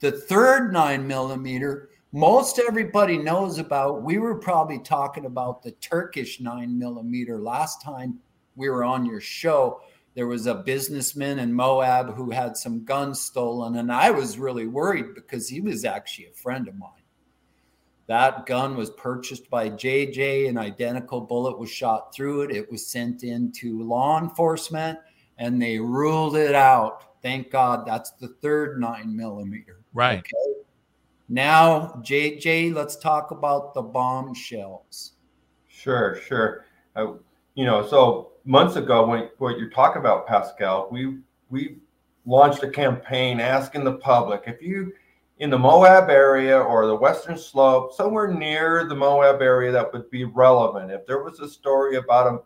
Speaker 3: The third nine millimeter, most everybody knows about. We were probably talking about the Turkish nine millimeter last time we were on your show. there was a businessman in Moab who had some guns stolen, and I was really worried because he was actually a friend of mine. That gun was purchased by JJ. An identical bullet was shot through it. It was sent in to law enforcement and they ruled it out. Thank God that's the third nine millimeter.
Speaker 2: Right.
Speaker 3: Okay. Now, JJ, let's talk about the bombshells.
Speaker 4: Sure, sure. Uh, you know, so months ago, when what you're talking about, Pascal, we we launched a campaign asking the public if you in the Moab area or the Western Slope, somewhere near the Moab area that would be relevant. If there was a story about a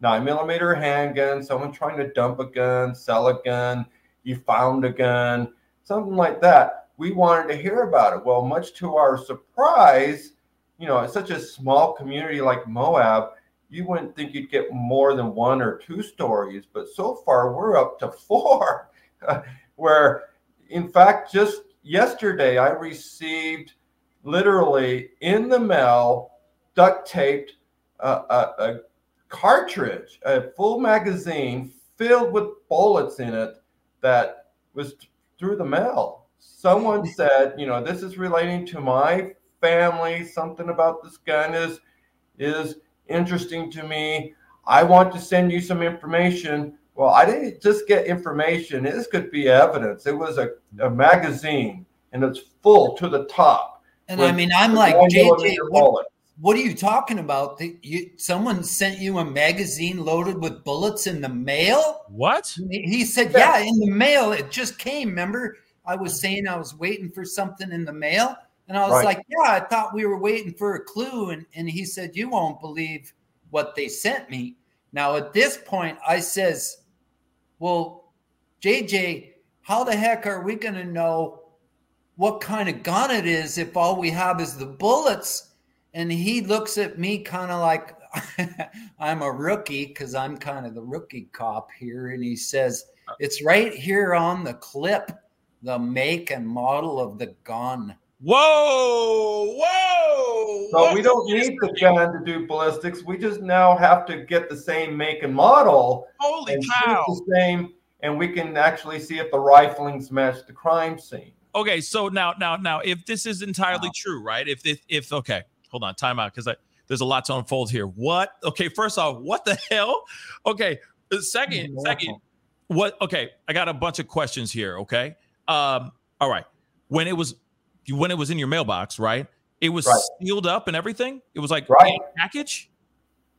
Speaker 4: nine millimeter handgun, someone trying to dump a gun, sell a gun, you found a gun, something like that, we wanted to hear about it. Well, much to our surprise, you know, it's such a small community like Moab, you wouldn't think you'd get more than one or two stories, but so far we're up to [laughs] four, [laughs] where in fact, just yesterday I received literally in the mail, duct taped, uh, a, a cartridge, a full magazine filled with bullets in it that was through the mail. Someone [laughs] said, you know, this is relating to my family. Something about this gun is is interesting to me. I want to send you some information. Well, I didn't just get information. This could be evidence. It was a, a magazine and it's full to the top.
Speaker 3: And I mean, I'm like, JJ, what, what, are you talking about? The, you, someone sent you a magazine loaded with bullets in the mail?
Speaker 2: What?
Speaker 3: He said, yeah, in the mail. It just came. Remember, I was saying I was waiting for something in the mail. And I was right. like, yeah, I thought we were waiting for a clue. And, and he said, you won't believe what they sent me. Now, at this point, I says, well, JJ, how the heck are we going to know what kind of gun it is if all we have is the bullets? And he looks at me kind of like [laughs] I'm a rookie because I'm kind of the rookie cop here. And he says, uh it's right here on the clip, the make and model of the gun.
Speaker 2: Whoa, whoa.
Speaker 4: So we don't need the gun to do ballistics. We just now have to get the same make and model.
Speaker 2: Holy
Speaker 4: and
Speaker 2: cow.
Speaker 4: The same, and we can actually see if the riflings match the crime scene.
Speaker 2: Okay, so now, now, now, if this is entirely wow. true, right? If, if, if, okay, hold on, time out, because I there's a lot to unfold here. What? Okay, first off, what the hell? Okay, uh, second, second, what? Okay, I got a bunch of questions here. Okay, um, all right. When it was when it was in your mailbox, right? It was right. sealed up and everything. It was like
Speaker 4: right.
Speaker 2: a package.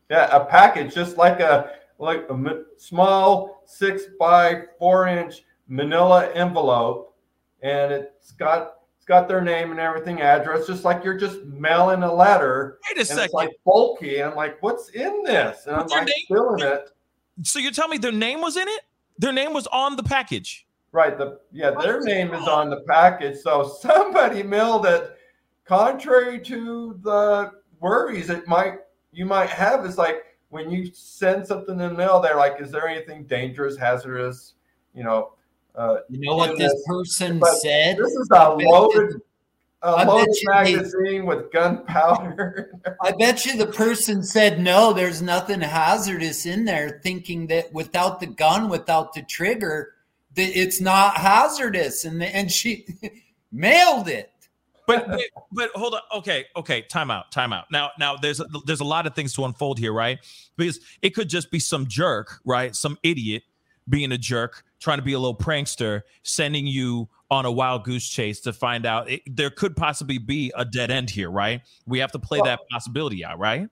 Speaker 4: Yeah, a package, just like a like a small six by four inch Manila envelope, and it's got it's got their name and everything, address, just like you're just mailing a letter.
Speaker 2: Wait a second.
Speaker 4: It's like bulky, and I'm like, what's in this? And What's I'm like filling it.
Speaker 2: So you're telling me their name was in it? Their name was on the package.
Speaker 4: Right. The yeah, their name is on the package. So [laughs] somebody mailed it. Contrary to the worries it might you might have, is like when you send something in the mail, they're like, "Is there anything dangerous, hazardous?" You know. Uh,
Speaker 3: you know what this, this person said.
Speaker 4: This is a loaded, a loaded magazine with gunpowder. [laughs]
Speaker 3: I bet you the person said, "No, there's nothing hazardous in there," thinking that without the gun, without the trigger it's not hazardous and and she [laughs] mailed it
Speaker 2: but but hold on okay okay time out time out now now there's a, there's a lot of things to unfold here right because it could just be some jerk right some idiot being a jerk trying to be a little prankster sending you on a wild goose chase to find out it, there could possibly be a dead end here right we have to play well, that possibility out right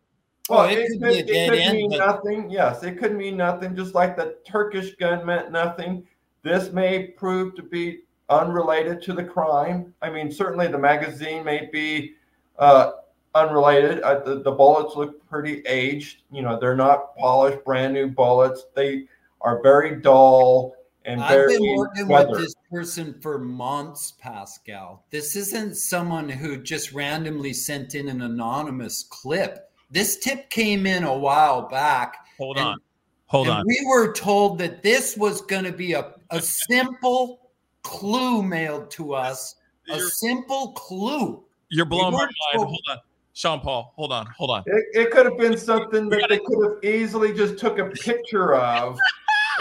Speaker 4: well, it, it, could, it, it could end, mean but... nothing. Yes, it could mean nothing. Just like the Turkish gun meant nothing. This may prove to be unrelated to the crime. I mean, certainly the magazine may be uh, unrelated. Uh, the, the bullets look pretty aged. You know, they're not polished, brand new bullets. They are very dull and very.
Speaker 3: I've been working weathered. with this person for months, Pascal. This isn't someone who just randomly sent in an anonymous clip. This tip came in a while back.
Speaker 2: Hold on. Hold and on.
Speaker 3: We were told that this was going to be a, a simple clue mailed to us. A you're, simple clue.
Speaker 2: You're blowing we my mind. Told, hold on. Sean Paul, hold on, hold on.
Speaker 4: It, it could have been something that they could have easily just took a picture of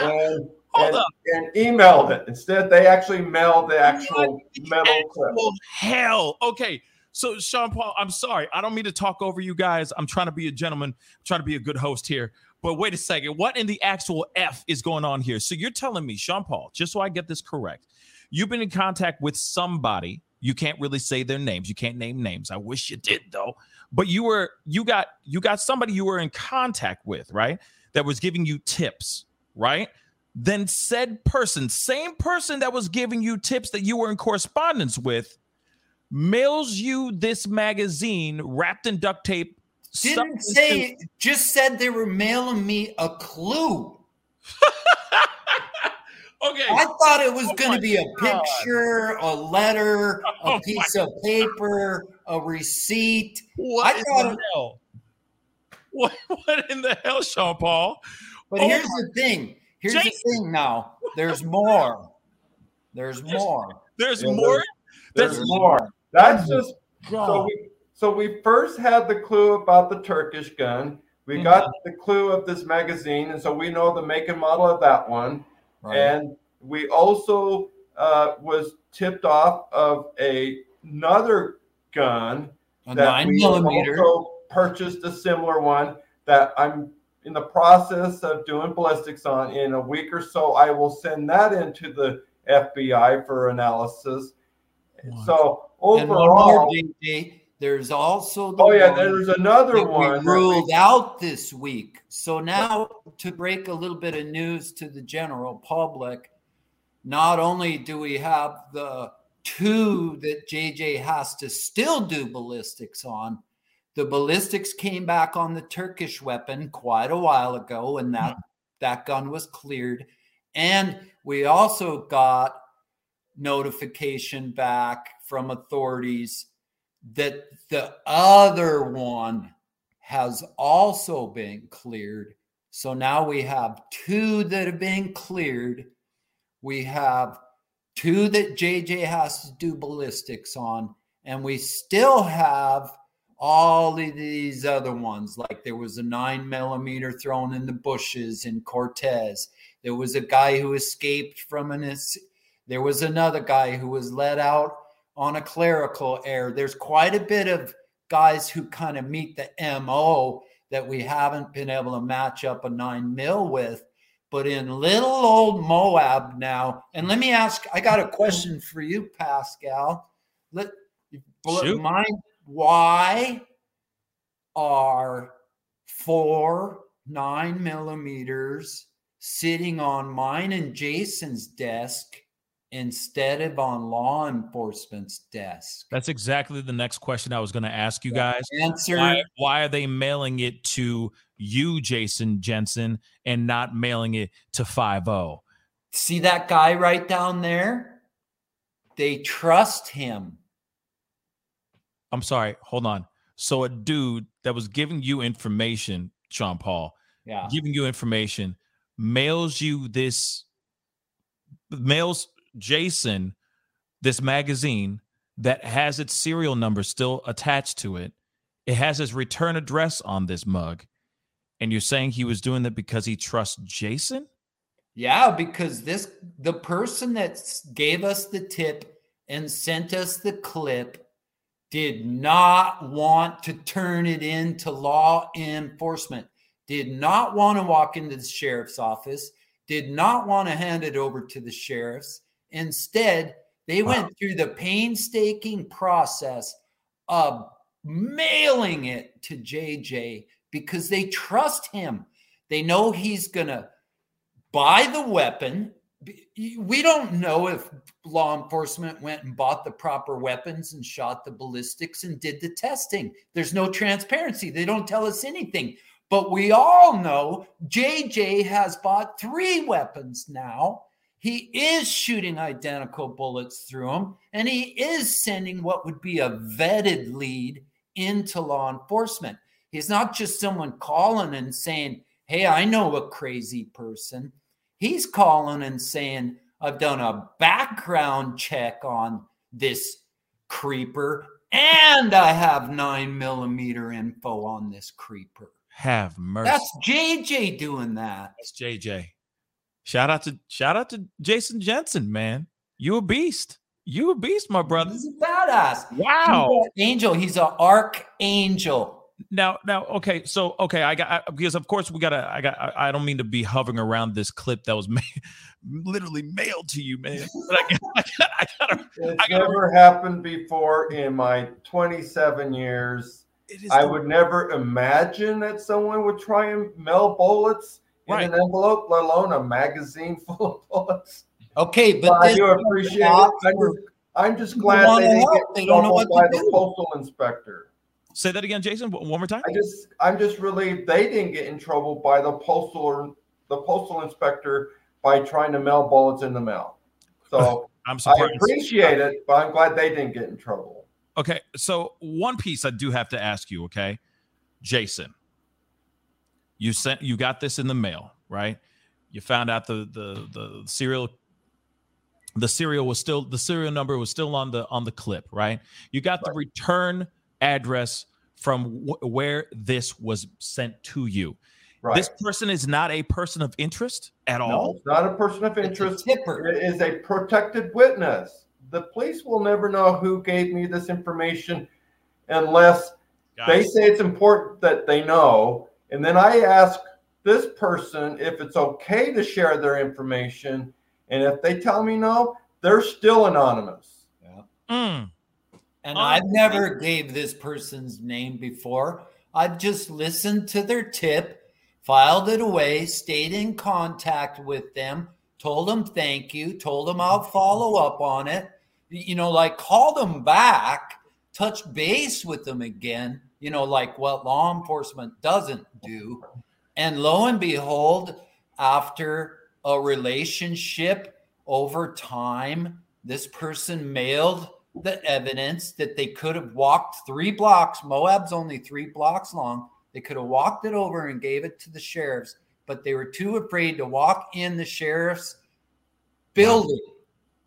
Speaker 4: and,
Speaker 2: Hold
Speaker 4: and,
Speaker 2: up.
Speaker 4: and emailed it. Instead, they actually mailed the actual metal clip.
Speaker 2: Hell. Okay. So Sean Paul, I'm sorry. I don't mean to talk over you guys. I'm trying to be a gentleman, I'm trying to be a good host here. But wait a second. What in the actual F is going on here? So you're telling me, Sean Paul, just so I get this correct, you've been in contact with somebody. You can't really say their names. You can't name names. I wish you did though. But you were you got you got somebody you were in contact with, right? That was giving you tips, right? Then said person, same person that was giving you tips that you were in correspondence with, mails you this magazine wrapped in duct tape.
Speaker 3: Didn't
Speaker 2: stuffed
Speaker 3: say,
Speaker 2: into-
Speaker 3: just said they were mailing me a clue. [laughs]
Speaker 2: okay.
Speaker 3: I thought it was
Speaker 2: Oh
Speaker 3: going to be a
Speaker 2: God.
Speaker 3: picture, a letter, [laughs]
Speaker 2: Oh
Speaker 3: a
Speaker 2: my
Speaker 3: piece of paper, a receipt.
Speaker 2: What
Speaker 3: I
Speaker 2: in
Speaker 3: thought
Speaker 2: the
Speaker 3: it-
Speaker 2: hell? What, what in the hell, Sean Paul?
Speaker 3: But
Speaker 2: Oh
Speaker 3: here's the thing. Here's the thing now. There's [laughs] more. There's more.
Speaker 2: There's
Speaker 4: Yeah,
Speaker 2: more.
Speaker 4: There's
Speaker 2: That's
Speaker 4: more. That's just so we so we first had the clue about the Turkish gun. We
Speaker 3: Mhm.
Speaker 4: got the clue of this magazine, and so we know the make and model of that one.
Speaker 3: Right?
Speaker 4: And we also uh, was tipped off of a, another gun
Speaker 3: a
Speaker 4: that
Speaker 3: nine
Speaker 4: we
Speaker 3: millimeter.
Speaker 4: also purchased a similar one that I'm in the process of doing ballistics on. In a week or so, I will send that into the FBI for analysis.
Speaker 2: Wow.
Speaker 4: So
Speaker 3: and one more,
Speaker 4: overall,
Speaker 3: JJ, there's also the
Speaker 4: oh yeah, there's another one.
Speaker 3: ruled out this week. So now to break a little bit of news to the general public, not only do we have the two that JJ has to still do ballistics on, the ballistics came back on the Turkish weapon quite a while ago, and that mm-hmm. that gun was cleared. And we also got notification back from authorities that the other one has also been cleared. So now we have two that have been cleared. We have two that JJ has to do ballistics on, and we still have all of these other ones. Like there was a nine millimeter thrown in the bushes in Cortez. There was a guy who escaped from an. There was another guy who was let out on a clerical error. There's quite a bit of guys who kind of meet the MO that we haven't been able to match up a nine mil with. But in little old Moab now, and let me ask, I got a question for you, Pascal. Let
Speaker 2: Shoot.
Speaker 3: mind why are four nine millimeters sitting on mine and Jason's desk instead of on law enforcement's desk?
Speaker 2: That's exactly the next question I was going to ask you guys.
Speaker 3: Answer.
Speaker 2: Why, why are they mailing it to you, Jason Jensen, and not mailing it to oh? 5
Speaker 3: See that guy right down there? They trust him.
Speaker 2: I'm sorry. Hold on. So a dude that was giving you information, Sean Paul,
Speaker 3: Yeah.
Speaker 2: giving you information, mails you this, mails Jason this magazine that has its serial number still attached to it. It has his return address on this mug. And you're saying he was doing that because he trusts Jason?
Speaker 3: Yeah, because this the person that gave us the tip and sent us the clip did not want to turn it into law enforcement. Did not want to walk into the sheriff's office, did not want to hand it over to the sheriffs. Instead, they
Speaker 2: Wow.
Speaker 3: went through the painstaking process of mailing it to JJ because they trust him. They know he's going to buy the weapon. We don't know if law enforcement went and bought the proper weapons and shot the ballistics and did the testing. There's no transparency. They don't tell us anything. But we all know JJ has bought three weapons now. He is shooting identical bullets through them, and he is sending what would be a vetted lead into law enforcement. He's not just someone calling and saying, Hey, I know a crazy person. He's calling and saying, I've done a background check on this creeper and I have nine millimeter info on this creeper.
Speaker 2: Have mercy.
Speaker 3: That's JJ doing that.
Speaker 2: That's JJ. Shout out to shout out to Jason Jensen, man. You a beast. You a beast, my brother.
Speaker 3: He's a badass.
Speaker 2: Wow.
Speaker 3: He's an angel. He's an archangel.
Speaker 2: Now, now, okay, so okay, I got I, because of course we gotta. I got. I, I don't mean to be hovering around this clip that was [laughs] ma- literally mailed to you, man. But I, got, I, got, I gotta. [laughs]
Speaker 4: It's
Speaker 2: I gotta-
Speaker 4: never happened before in my 27 years. I
Speaker 2: the-
Speaker 4: would never imagine that someone would try and mail bullets in an envelope, let alone a magazine [laughs] full of bullets.
Speaker 3: Okay, but
Speaker 4: But I do appreciate it. I'm just, I'm just glad they didn't get
Speaker 3: They don't know what
Speaker 4: by
Speaker 3: to
Speaker 4: the
Speaker 3: do.
Speaker 4: postal inspector.
Speaker 2: Say that again, Jason. One more time.
Speaker 4: I just, I'm just relieved they didn't get in trouble by the postal or the postal inspector by trying to mail bullets in the mail. So
Speaker 2: I'm
Speaker 4: I appreciate it, but I'm glad they didn't get in trouble.
Speaker 2: Okay, so one piece I do have to ask you, okay, Jason, you sent you got this in the mail, right? You found out the the the serial the serial was still the serial number was still on the on the clip, right? You got the return address from wh- where this was sent to you.
Speaker 4: Right.
Speaker 2: This person is not a person of interest at
Speaker 4: no,
Speaker 2: all.
Speaker 4: it's not a person of interest. It is a protected witness. The police will never know who gave me this information unless they say it's important that they know. And then I ask this person if it's okay to share their information. And if they tell me no, they're still anonymous.
Speaker 2: mm,
Speaker 3: And
Speaker 2: Oh,
Speaker 3: I've never gave this person's name before. I've just listened to their tip, filed it away, stayed in contact with them, told them thank you, told them I'll follow up on it. You know, like call them back, touch base with them again, you know, like what law enforcement doesn't do. And lo and behold, after a relationship over time, this person mailed the evidence that they could have walked three blocks. Moab's only three blocks long. They could have walked it over and gave it to the sheriffs, but they were too afraid to walk in the sheriff's building.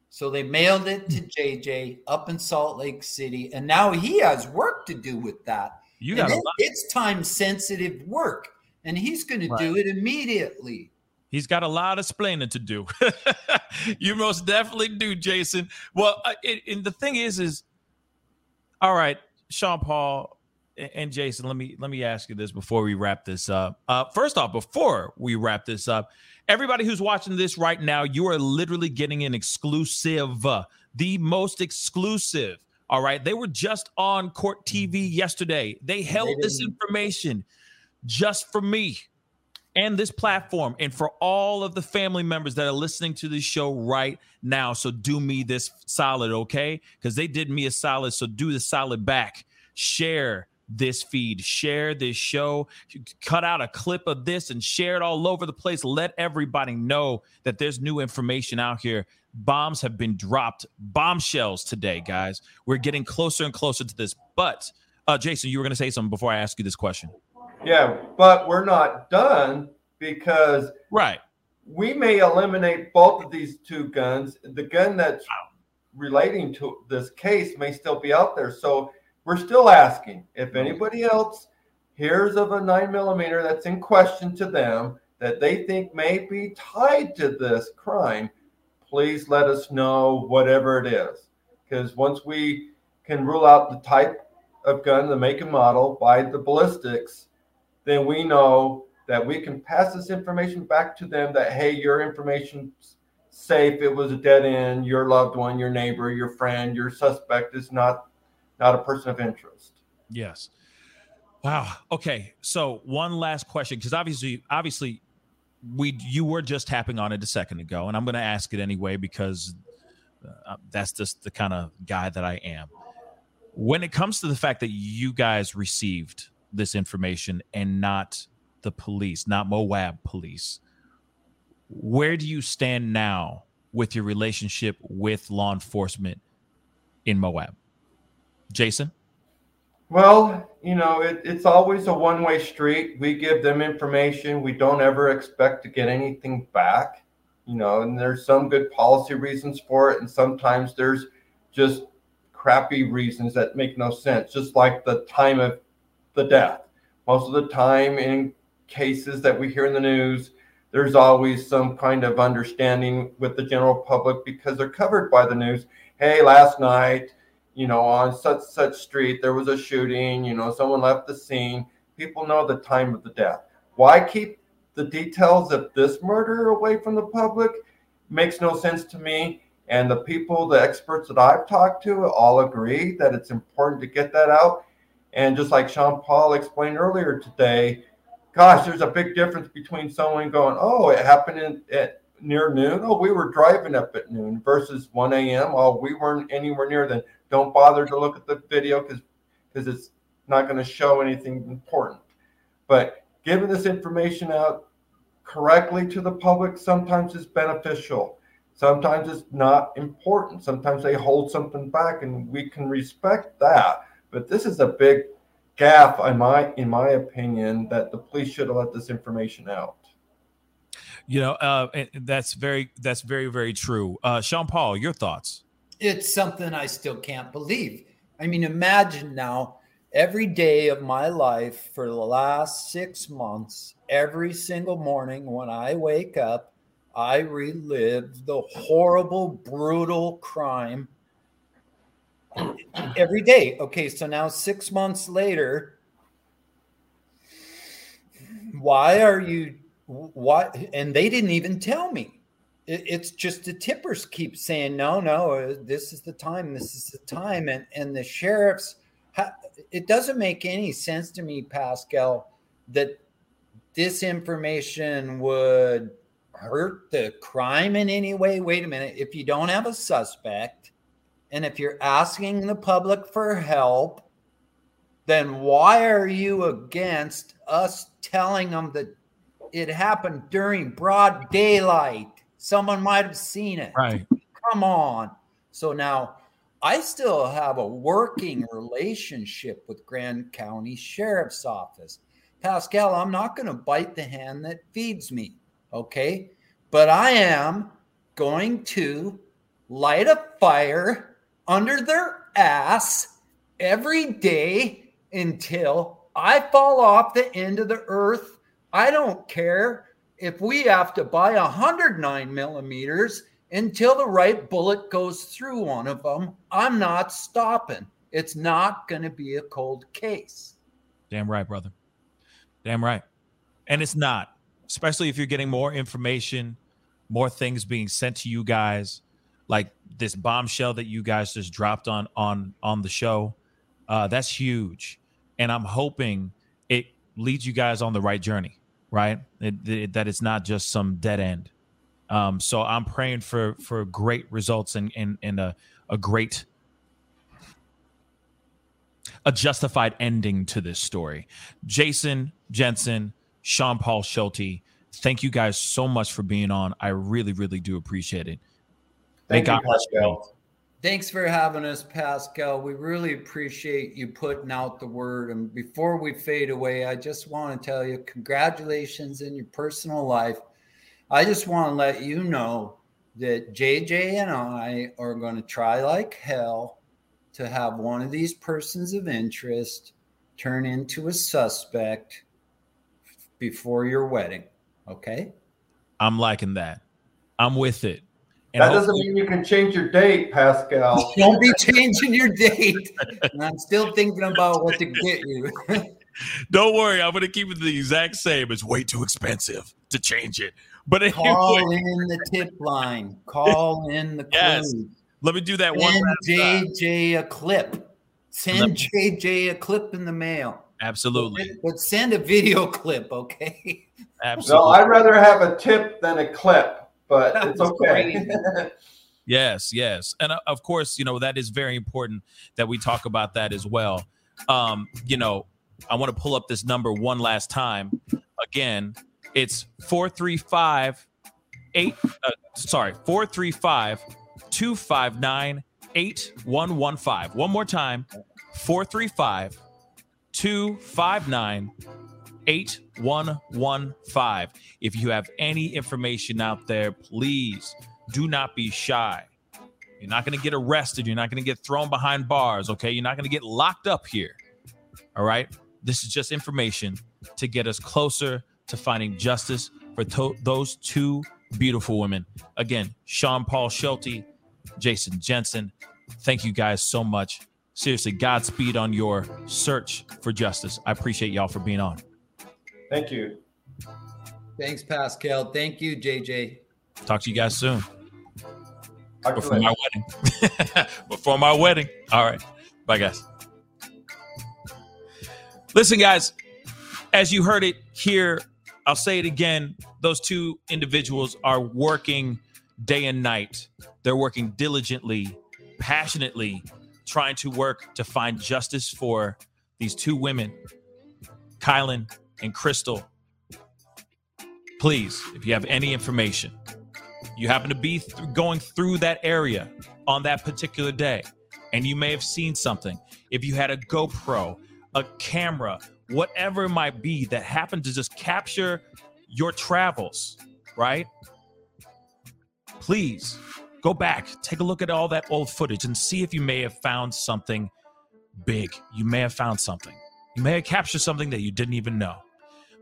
Speaker 3: So they mailed it to JJ up in Salt Lake City. And now he has work to do with that.
Speaker 2: You got
Speaker 3: it- it's time sensitive work. And he's going to do it immediately.
Speaker 2: He's got a lot of explaining to do. [laughs] you most definitely do, Jason. Well, it, and the thing is, is all right, Sean Paul and, and Jason. Let me let me ask you this before we wrap this up. Uh, first off, before we wrap this up, everybody who's watching this right now, you are literally getting an exclusive, uh, the most exclusive. All right, they were just on Court TV yesterday. They held this information just for me and this platform and for all of the family members that are listening to this show right now. So do me this solid, okay? Because they did me a solid. So do the solid back. Share this feed, share this show, cut out a clip of this and share it all over the place. Let everybody know that there's new information out here. Bombs have been dropped, bombshells today, guys. We're getting closer and closer to this. But uh, Jason, you were going to say something before I ask you this question.
Speaker 4: Yeah, but we're not done because
Speaker 2: Right.
Speaker 4: we may eliminate both of these two guns. The gun that's relating to this case may still be out there. So we're still asking if anybody else hears of a nine millimeter that's in question to them that they think may be tied to this crime, please let us know whatever it is. Because once we can rule out the type of gun, the make and model by the ballistics, then we know that we can pass this information back to them that hey your information's safe it was a dead end your loved one your neighbor your friend your suspect is not not a person of interest
Speaker 2: Yes. Wow. Okay. So one last question, because obviously, obviously, we you were just tapping on it a second ago, and I'm going to ask it anyway because uh, that's just the kind of guy that I am. When it comes to the fact that you guys received this information and not the police, not Moab police, where do you stand now with your relationship with law enforcement in Moab? Jason?
Speaker 4: Well you know it, it's always a one-way street. We give them information. We don't ever expect to get anything back you know and there's some good policy reasons for it and sometimes there's just crappy reasons that make no sense just like the time of the death. Most of the time in cases that we hear in the news there's always some kind of understanding with the general public because they're covered by the news. Hey, last night, you know, on such such street there was a shooting. You know, someone left the scene. People know the time of the death. Why keep the details of this murder away from the public? Makes no sense to me. And the people, the experts that I've talked to, all agree that it's important to get that out. And just like Sean Paul explained earlier today, gosh, there's a big difference between someone going, "Oh, it happened in, at near noon. Oh, we were driving up at noon," versus 1 a.m. Oh, we weren't anywhere near. Then don't bother to look at the video because because it's not going to show anything important. But giving this information out correctly to the public sometimes is beneficial. Sometimes it's not important. Sometimes they hold something back, and we can respect that. But this is a big gaffe, in my in my opinion, that the police should have let this information out.
Speaker 2: You know, uh, that's very that's very very true. Uh, Sean Paul, your thoughts?
Speaker 3: It's something I still can't believe. I mean, imagine now every day of my life for the last six months, every single morning when I wake up, I relive the horrible, brutal crime [clears throat] every day. Okay, so now six months later, why are you why and they didn't even tell me it, it's just the tippers keep saying no no uh, this is the time this is the time and and the sheriffs it doesn't make any sense to me pascal that this information would hurt the crime in any way? Wait a minute. If you don't have a suspect and if you're asking the public for help, then why are you against us telling them that it happened during broad daylight? Someone might have seen it.
Speaker 2: Right.
Speaker 3: Come on. So now I still have a working relationship with Grand County Sheriff's Office. Pascal, I'm not going to bite the hand that feeds me. Okay. But I am going to light a fire under their ass every day until I fall off the end of the earth. I don't care if we have to buy 109 millimeters until the right bullet goes through one of them. I'm not stopping. It's not going to be a cold case.
Speaker 2: Damn right, brother. Damn right. And it's not especially if you're getting more information, more things being sent to you guys, like this bombshell that you guys just dropped on on on the show. Uh, that's huge, and I'm hoping it leads you guys on the right journey, right? It, it, that it's not just some dead end. Um, so I'm praying for for great results and and, and a, a great a justified ending to this story. Jason Jensen, Sean Paul Schulte. Thank you guys so much for being on. I really, really do appreciate it.
Speaker 4: Thank May you, God.
Speaker 3: Thanks for having us, Pascal. We really appreciate you putting out the word. And before we fade away, I just want to tell you congratulations in your personal life. I just want to let you know that JJ and I are going to try like hell to have one of these persons of interest turn into a suspect before your wedding. Okay.
Speaker 2: I'm liking that. I'm with it.
Speaker 4: And that doesn't mean you can change your date, Pascal. [laughs]
Speaker 3: Don't be changing your date. I'm still thinking about what to get you. [laughs]
Speaker 2: Don't worry, I'm going to keep it the exact same. It's way too expensive to change it. But anyway.
Speaker 3: call in the tip line. Call in the [laughs] yes.
Speaker 2: Let me do that
Speaker 3: Send one. Send JJ a clip. Send JJ a clip in the mail.
Speaker 2: Absolutely.
Speaker 3: But, but send a video clip, okay?
Speaker 2: Absolutely.
Speaker 4: No, I'd rather have a tip than a clip, but it's okay. [laughs]
Speaker 2: yes, yes. And uh, of course, you know, that is very important that we talk about that as well. Um, you know, I want to pull up this number one last time. Again, it's 435 8 uh, sorry, 435 259 8115. One more time 435 259 8115. If you have any information out there, please do not be shy. You're not going to get arrested. You're not going to get thrown behind bars. Okay. You're not going to get locked up here. All right. This is just information to get us closer to finding justice for to- those two beautiful women. Again, Sean Paul Schulte, Jason Jensen. Thank you guys so much. Seriously, Godspeed on your search for justice. I appreciate y'all for being on.
Speaker 4: Thank you.
Speaker 3: Thanks, Pascal. Thank you, JJ.
Speaker 2: Talk to you guys soon.
Speaker 4: Talk
Speaker 2: Before
Speaker 4: later.
Speaker 2: my wedding. [laughs] Before my wedding. All right. Bye, guys. Listen, guys, as you heard it here, I'll say it again. Those two individuals are working day and night. They're working diligently, passionately, trying to work to find justice for these two women, Kylen and Crystal. Please, if you have any information, you happen to be th- going through that area on that particular day, and you may have seen something. If you had a GoPro, a camera, whatever it might be that happened to just capture your travels, right? Please go back, take a look at all that old footage and see if you may have found something big. You may have found something. You may have captured something that you didn't even know.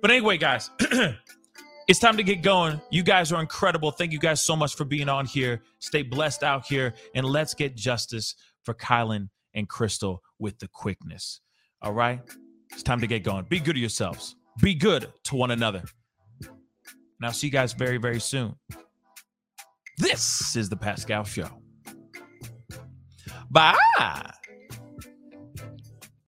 Speaker 2: But anyway, guys, [clears throat] it's time to get going. You guys are incredible. Thank you guys so much for being on here. Stay blessed out here, and let's get justice for Kylen and Crystal with the quickness. All right? It's time to get going. Be good to yourselves. Be good to one another. And I'll see you guys very, very soon. This is the Pascal Show. Bye.